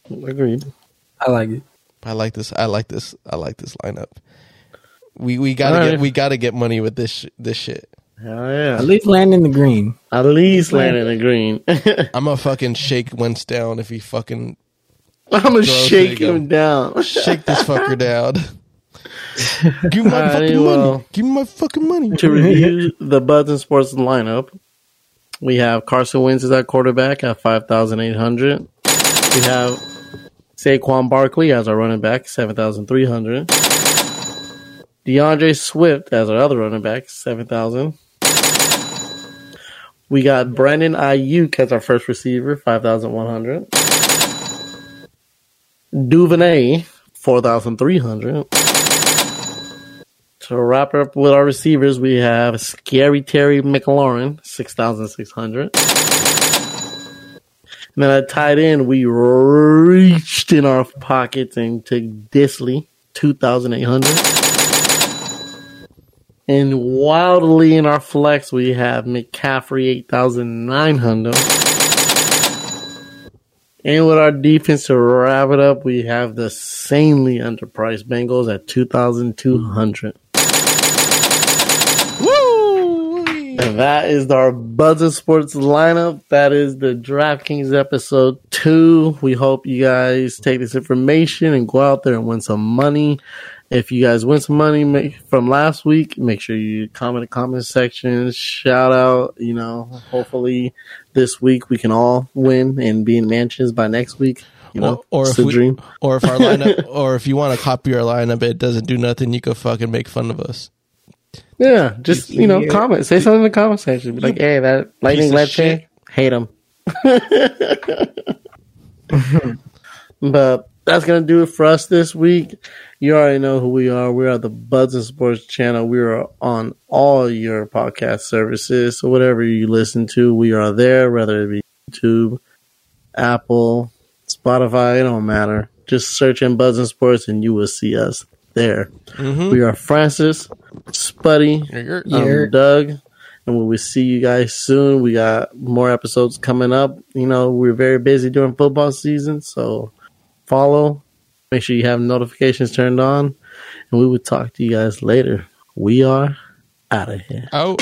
Agreed. I like it. I like this. I like this. I like this lineup. We we gotta Alright. get we gotta get money with this sh- this shit. Hell yeah. At least land in the green. At least land in the green. I'm gonna fucking shake Wentz down if he fucking I'm gonna shake him down. shake this fucker down. Give me my fucking well. money. Give me my fucking money. to review the Buds and Sports lineup, we have Carson Wentz as our quarterback at 5,800. We have Saquon Barkley as our running back, 7,300. D'Andre Swift as our other running back, 7,000. We got Brandon Aiyuk as our first receiver, 5,100. Duvernay, 4,300. To wrap it up with our receivers, we have Scary Terry McLaurin, 6,600. And then at tight end, we reached in our pockets and took Dissly, 2,800. And wildly in our flex, we have McCaffrey, 8,900. And with our defense to wrap it up, we have the sanely underpriced Bengals at 2,200. And that is our Buds and Sports lineup. That is the DraftKings episode two. We hope you guys take this information and go out there and win some money. If you guys win some money make, from last week, make sure you comment in the comment section, shout out. You know, hopefully this week we can all win and be in mansions by next week. You know, or, or if we, dream. or if our lineup, or if you want to copy our lineup, it doesn't do nothing. You can fucking make fun of us. Yeah, just you know, Yeah. comment. Say something in the comment section. Be like, "Hey, that lightning lead shit. hate him." but that's gonna do it for us this week. You already know who we are. We are the Buds and Sports channel. We are on all your podcast services. So whatever you listen to, we are there. Whether it be YouTube, Apple, Spotify, it don't matter. Just search in Buds and Sports, and you will see us there. We are Francis, Spuddy, um, Doug, and we will see you guys soon. We got more episodes coming up. You know, we're very busy during football season, so follow. Make sure you have notifications turned on, and we will talk to you guys later. We are out of here. Out.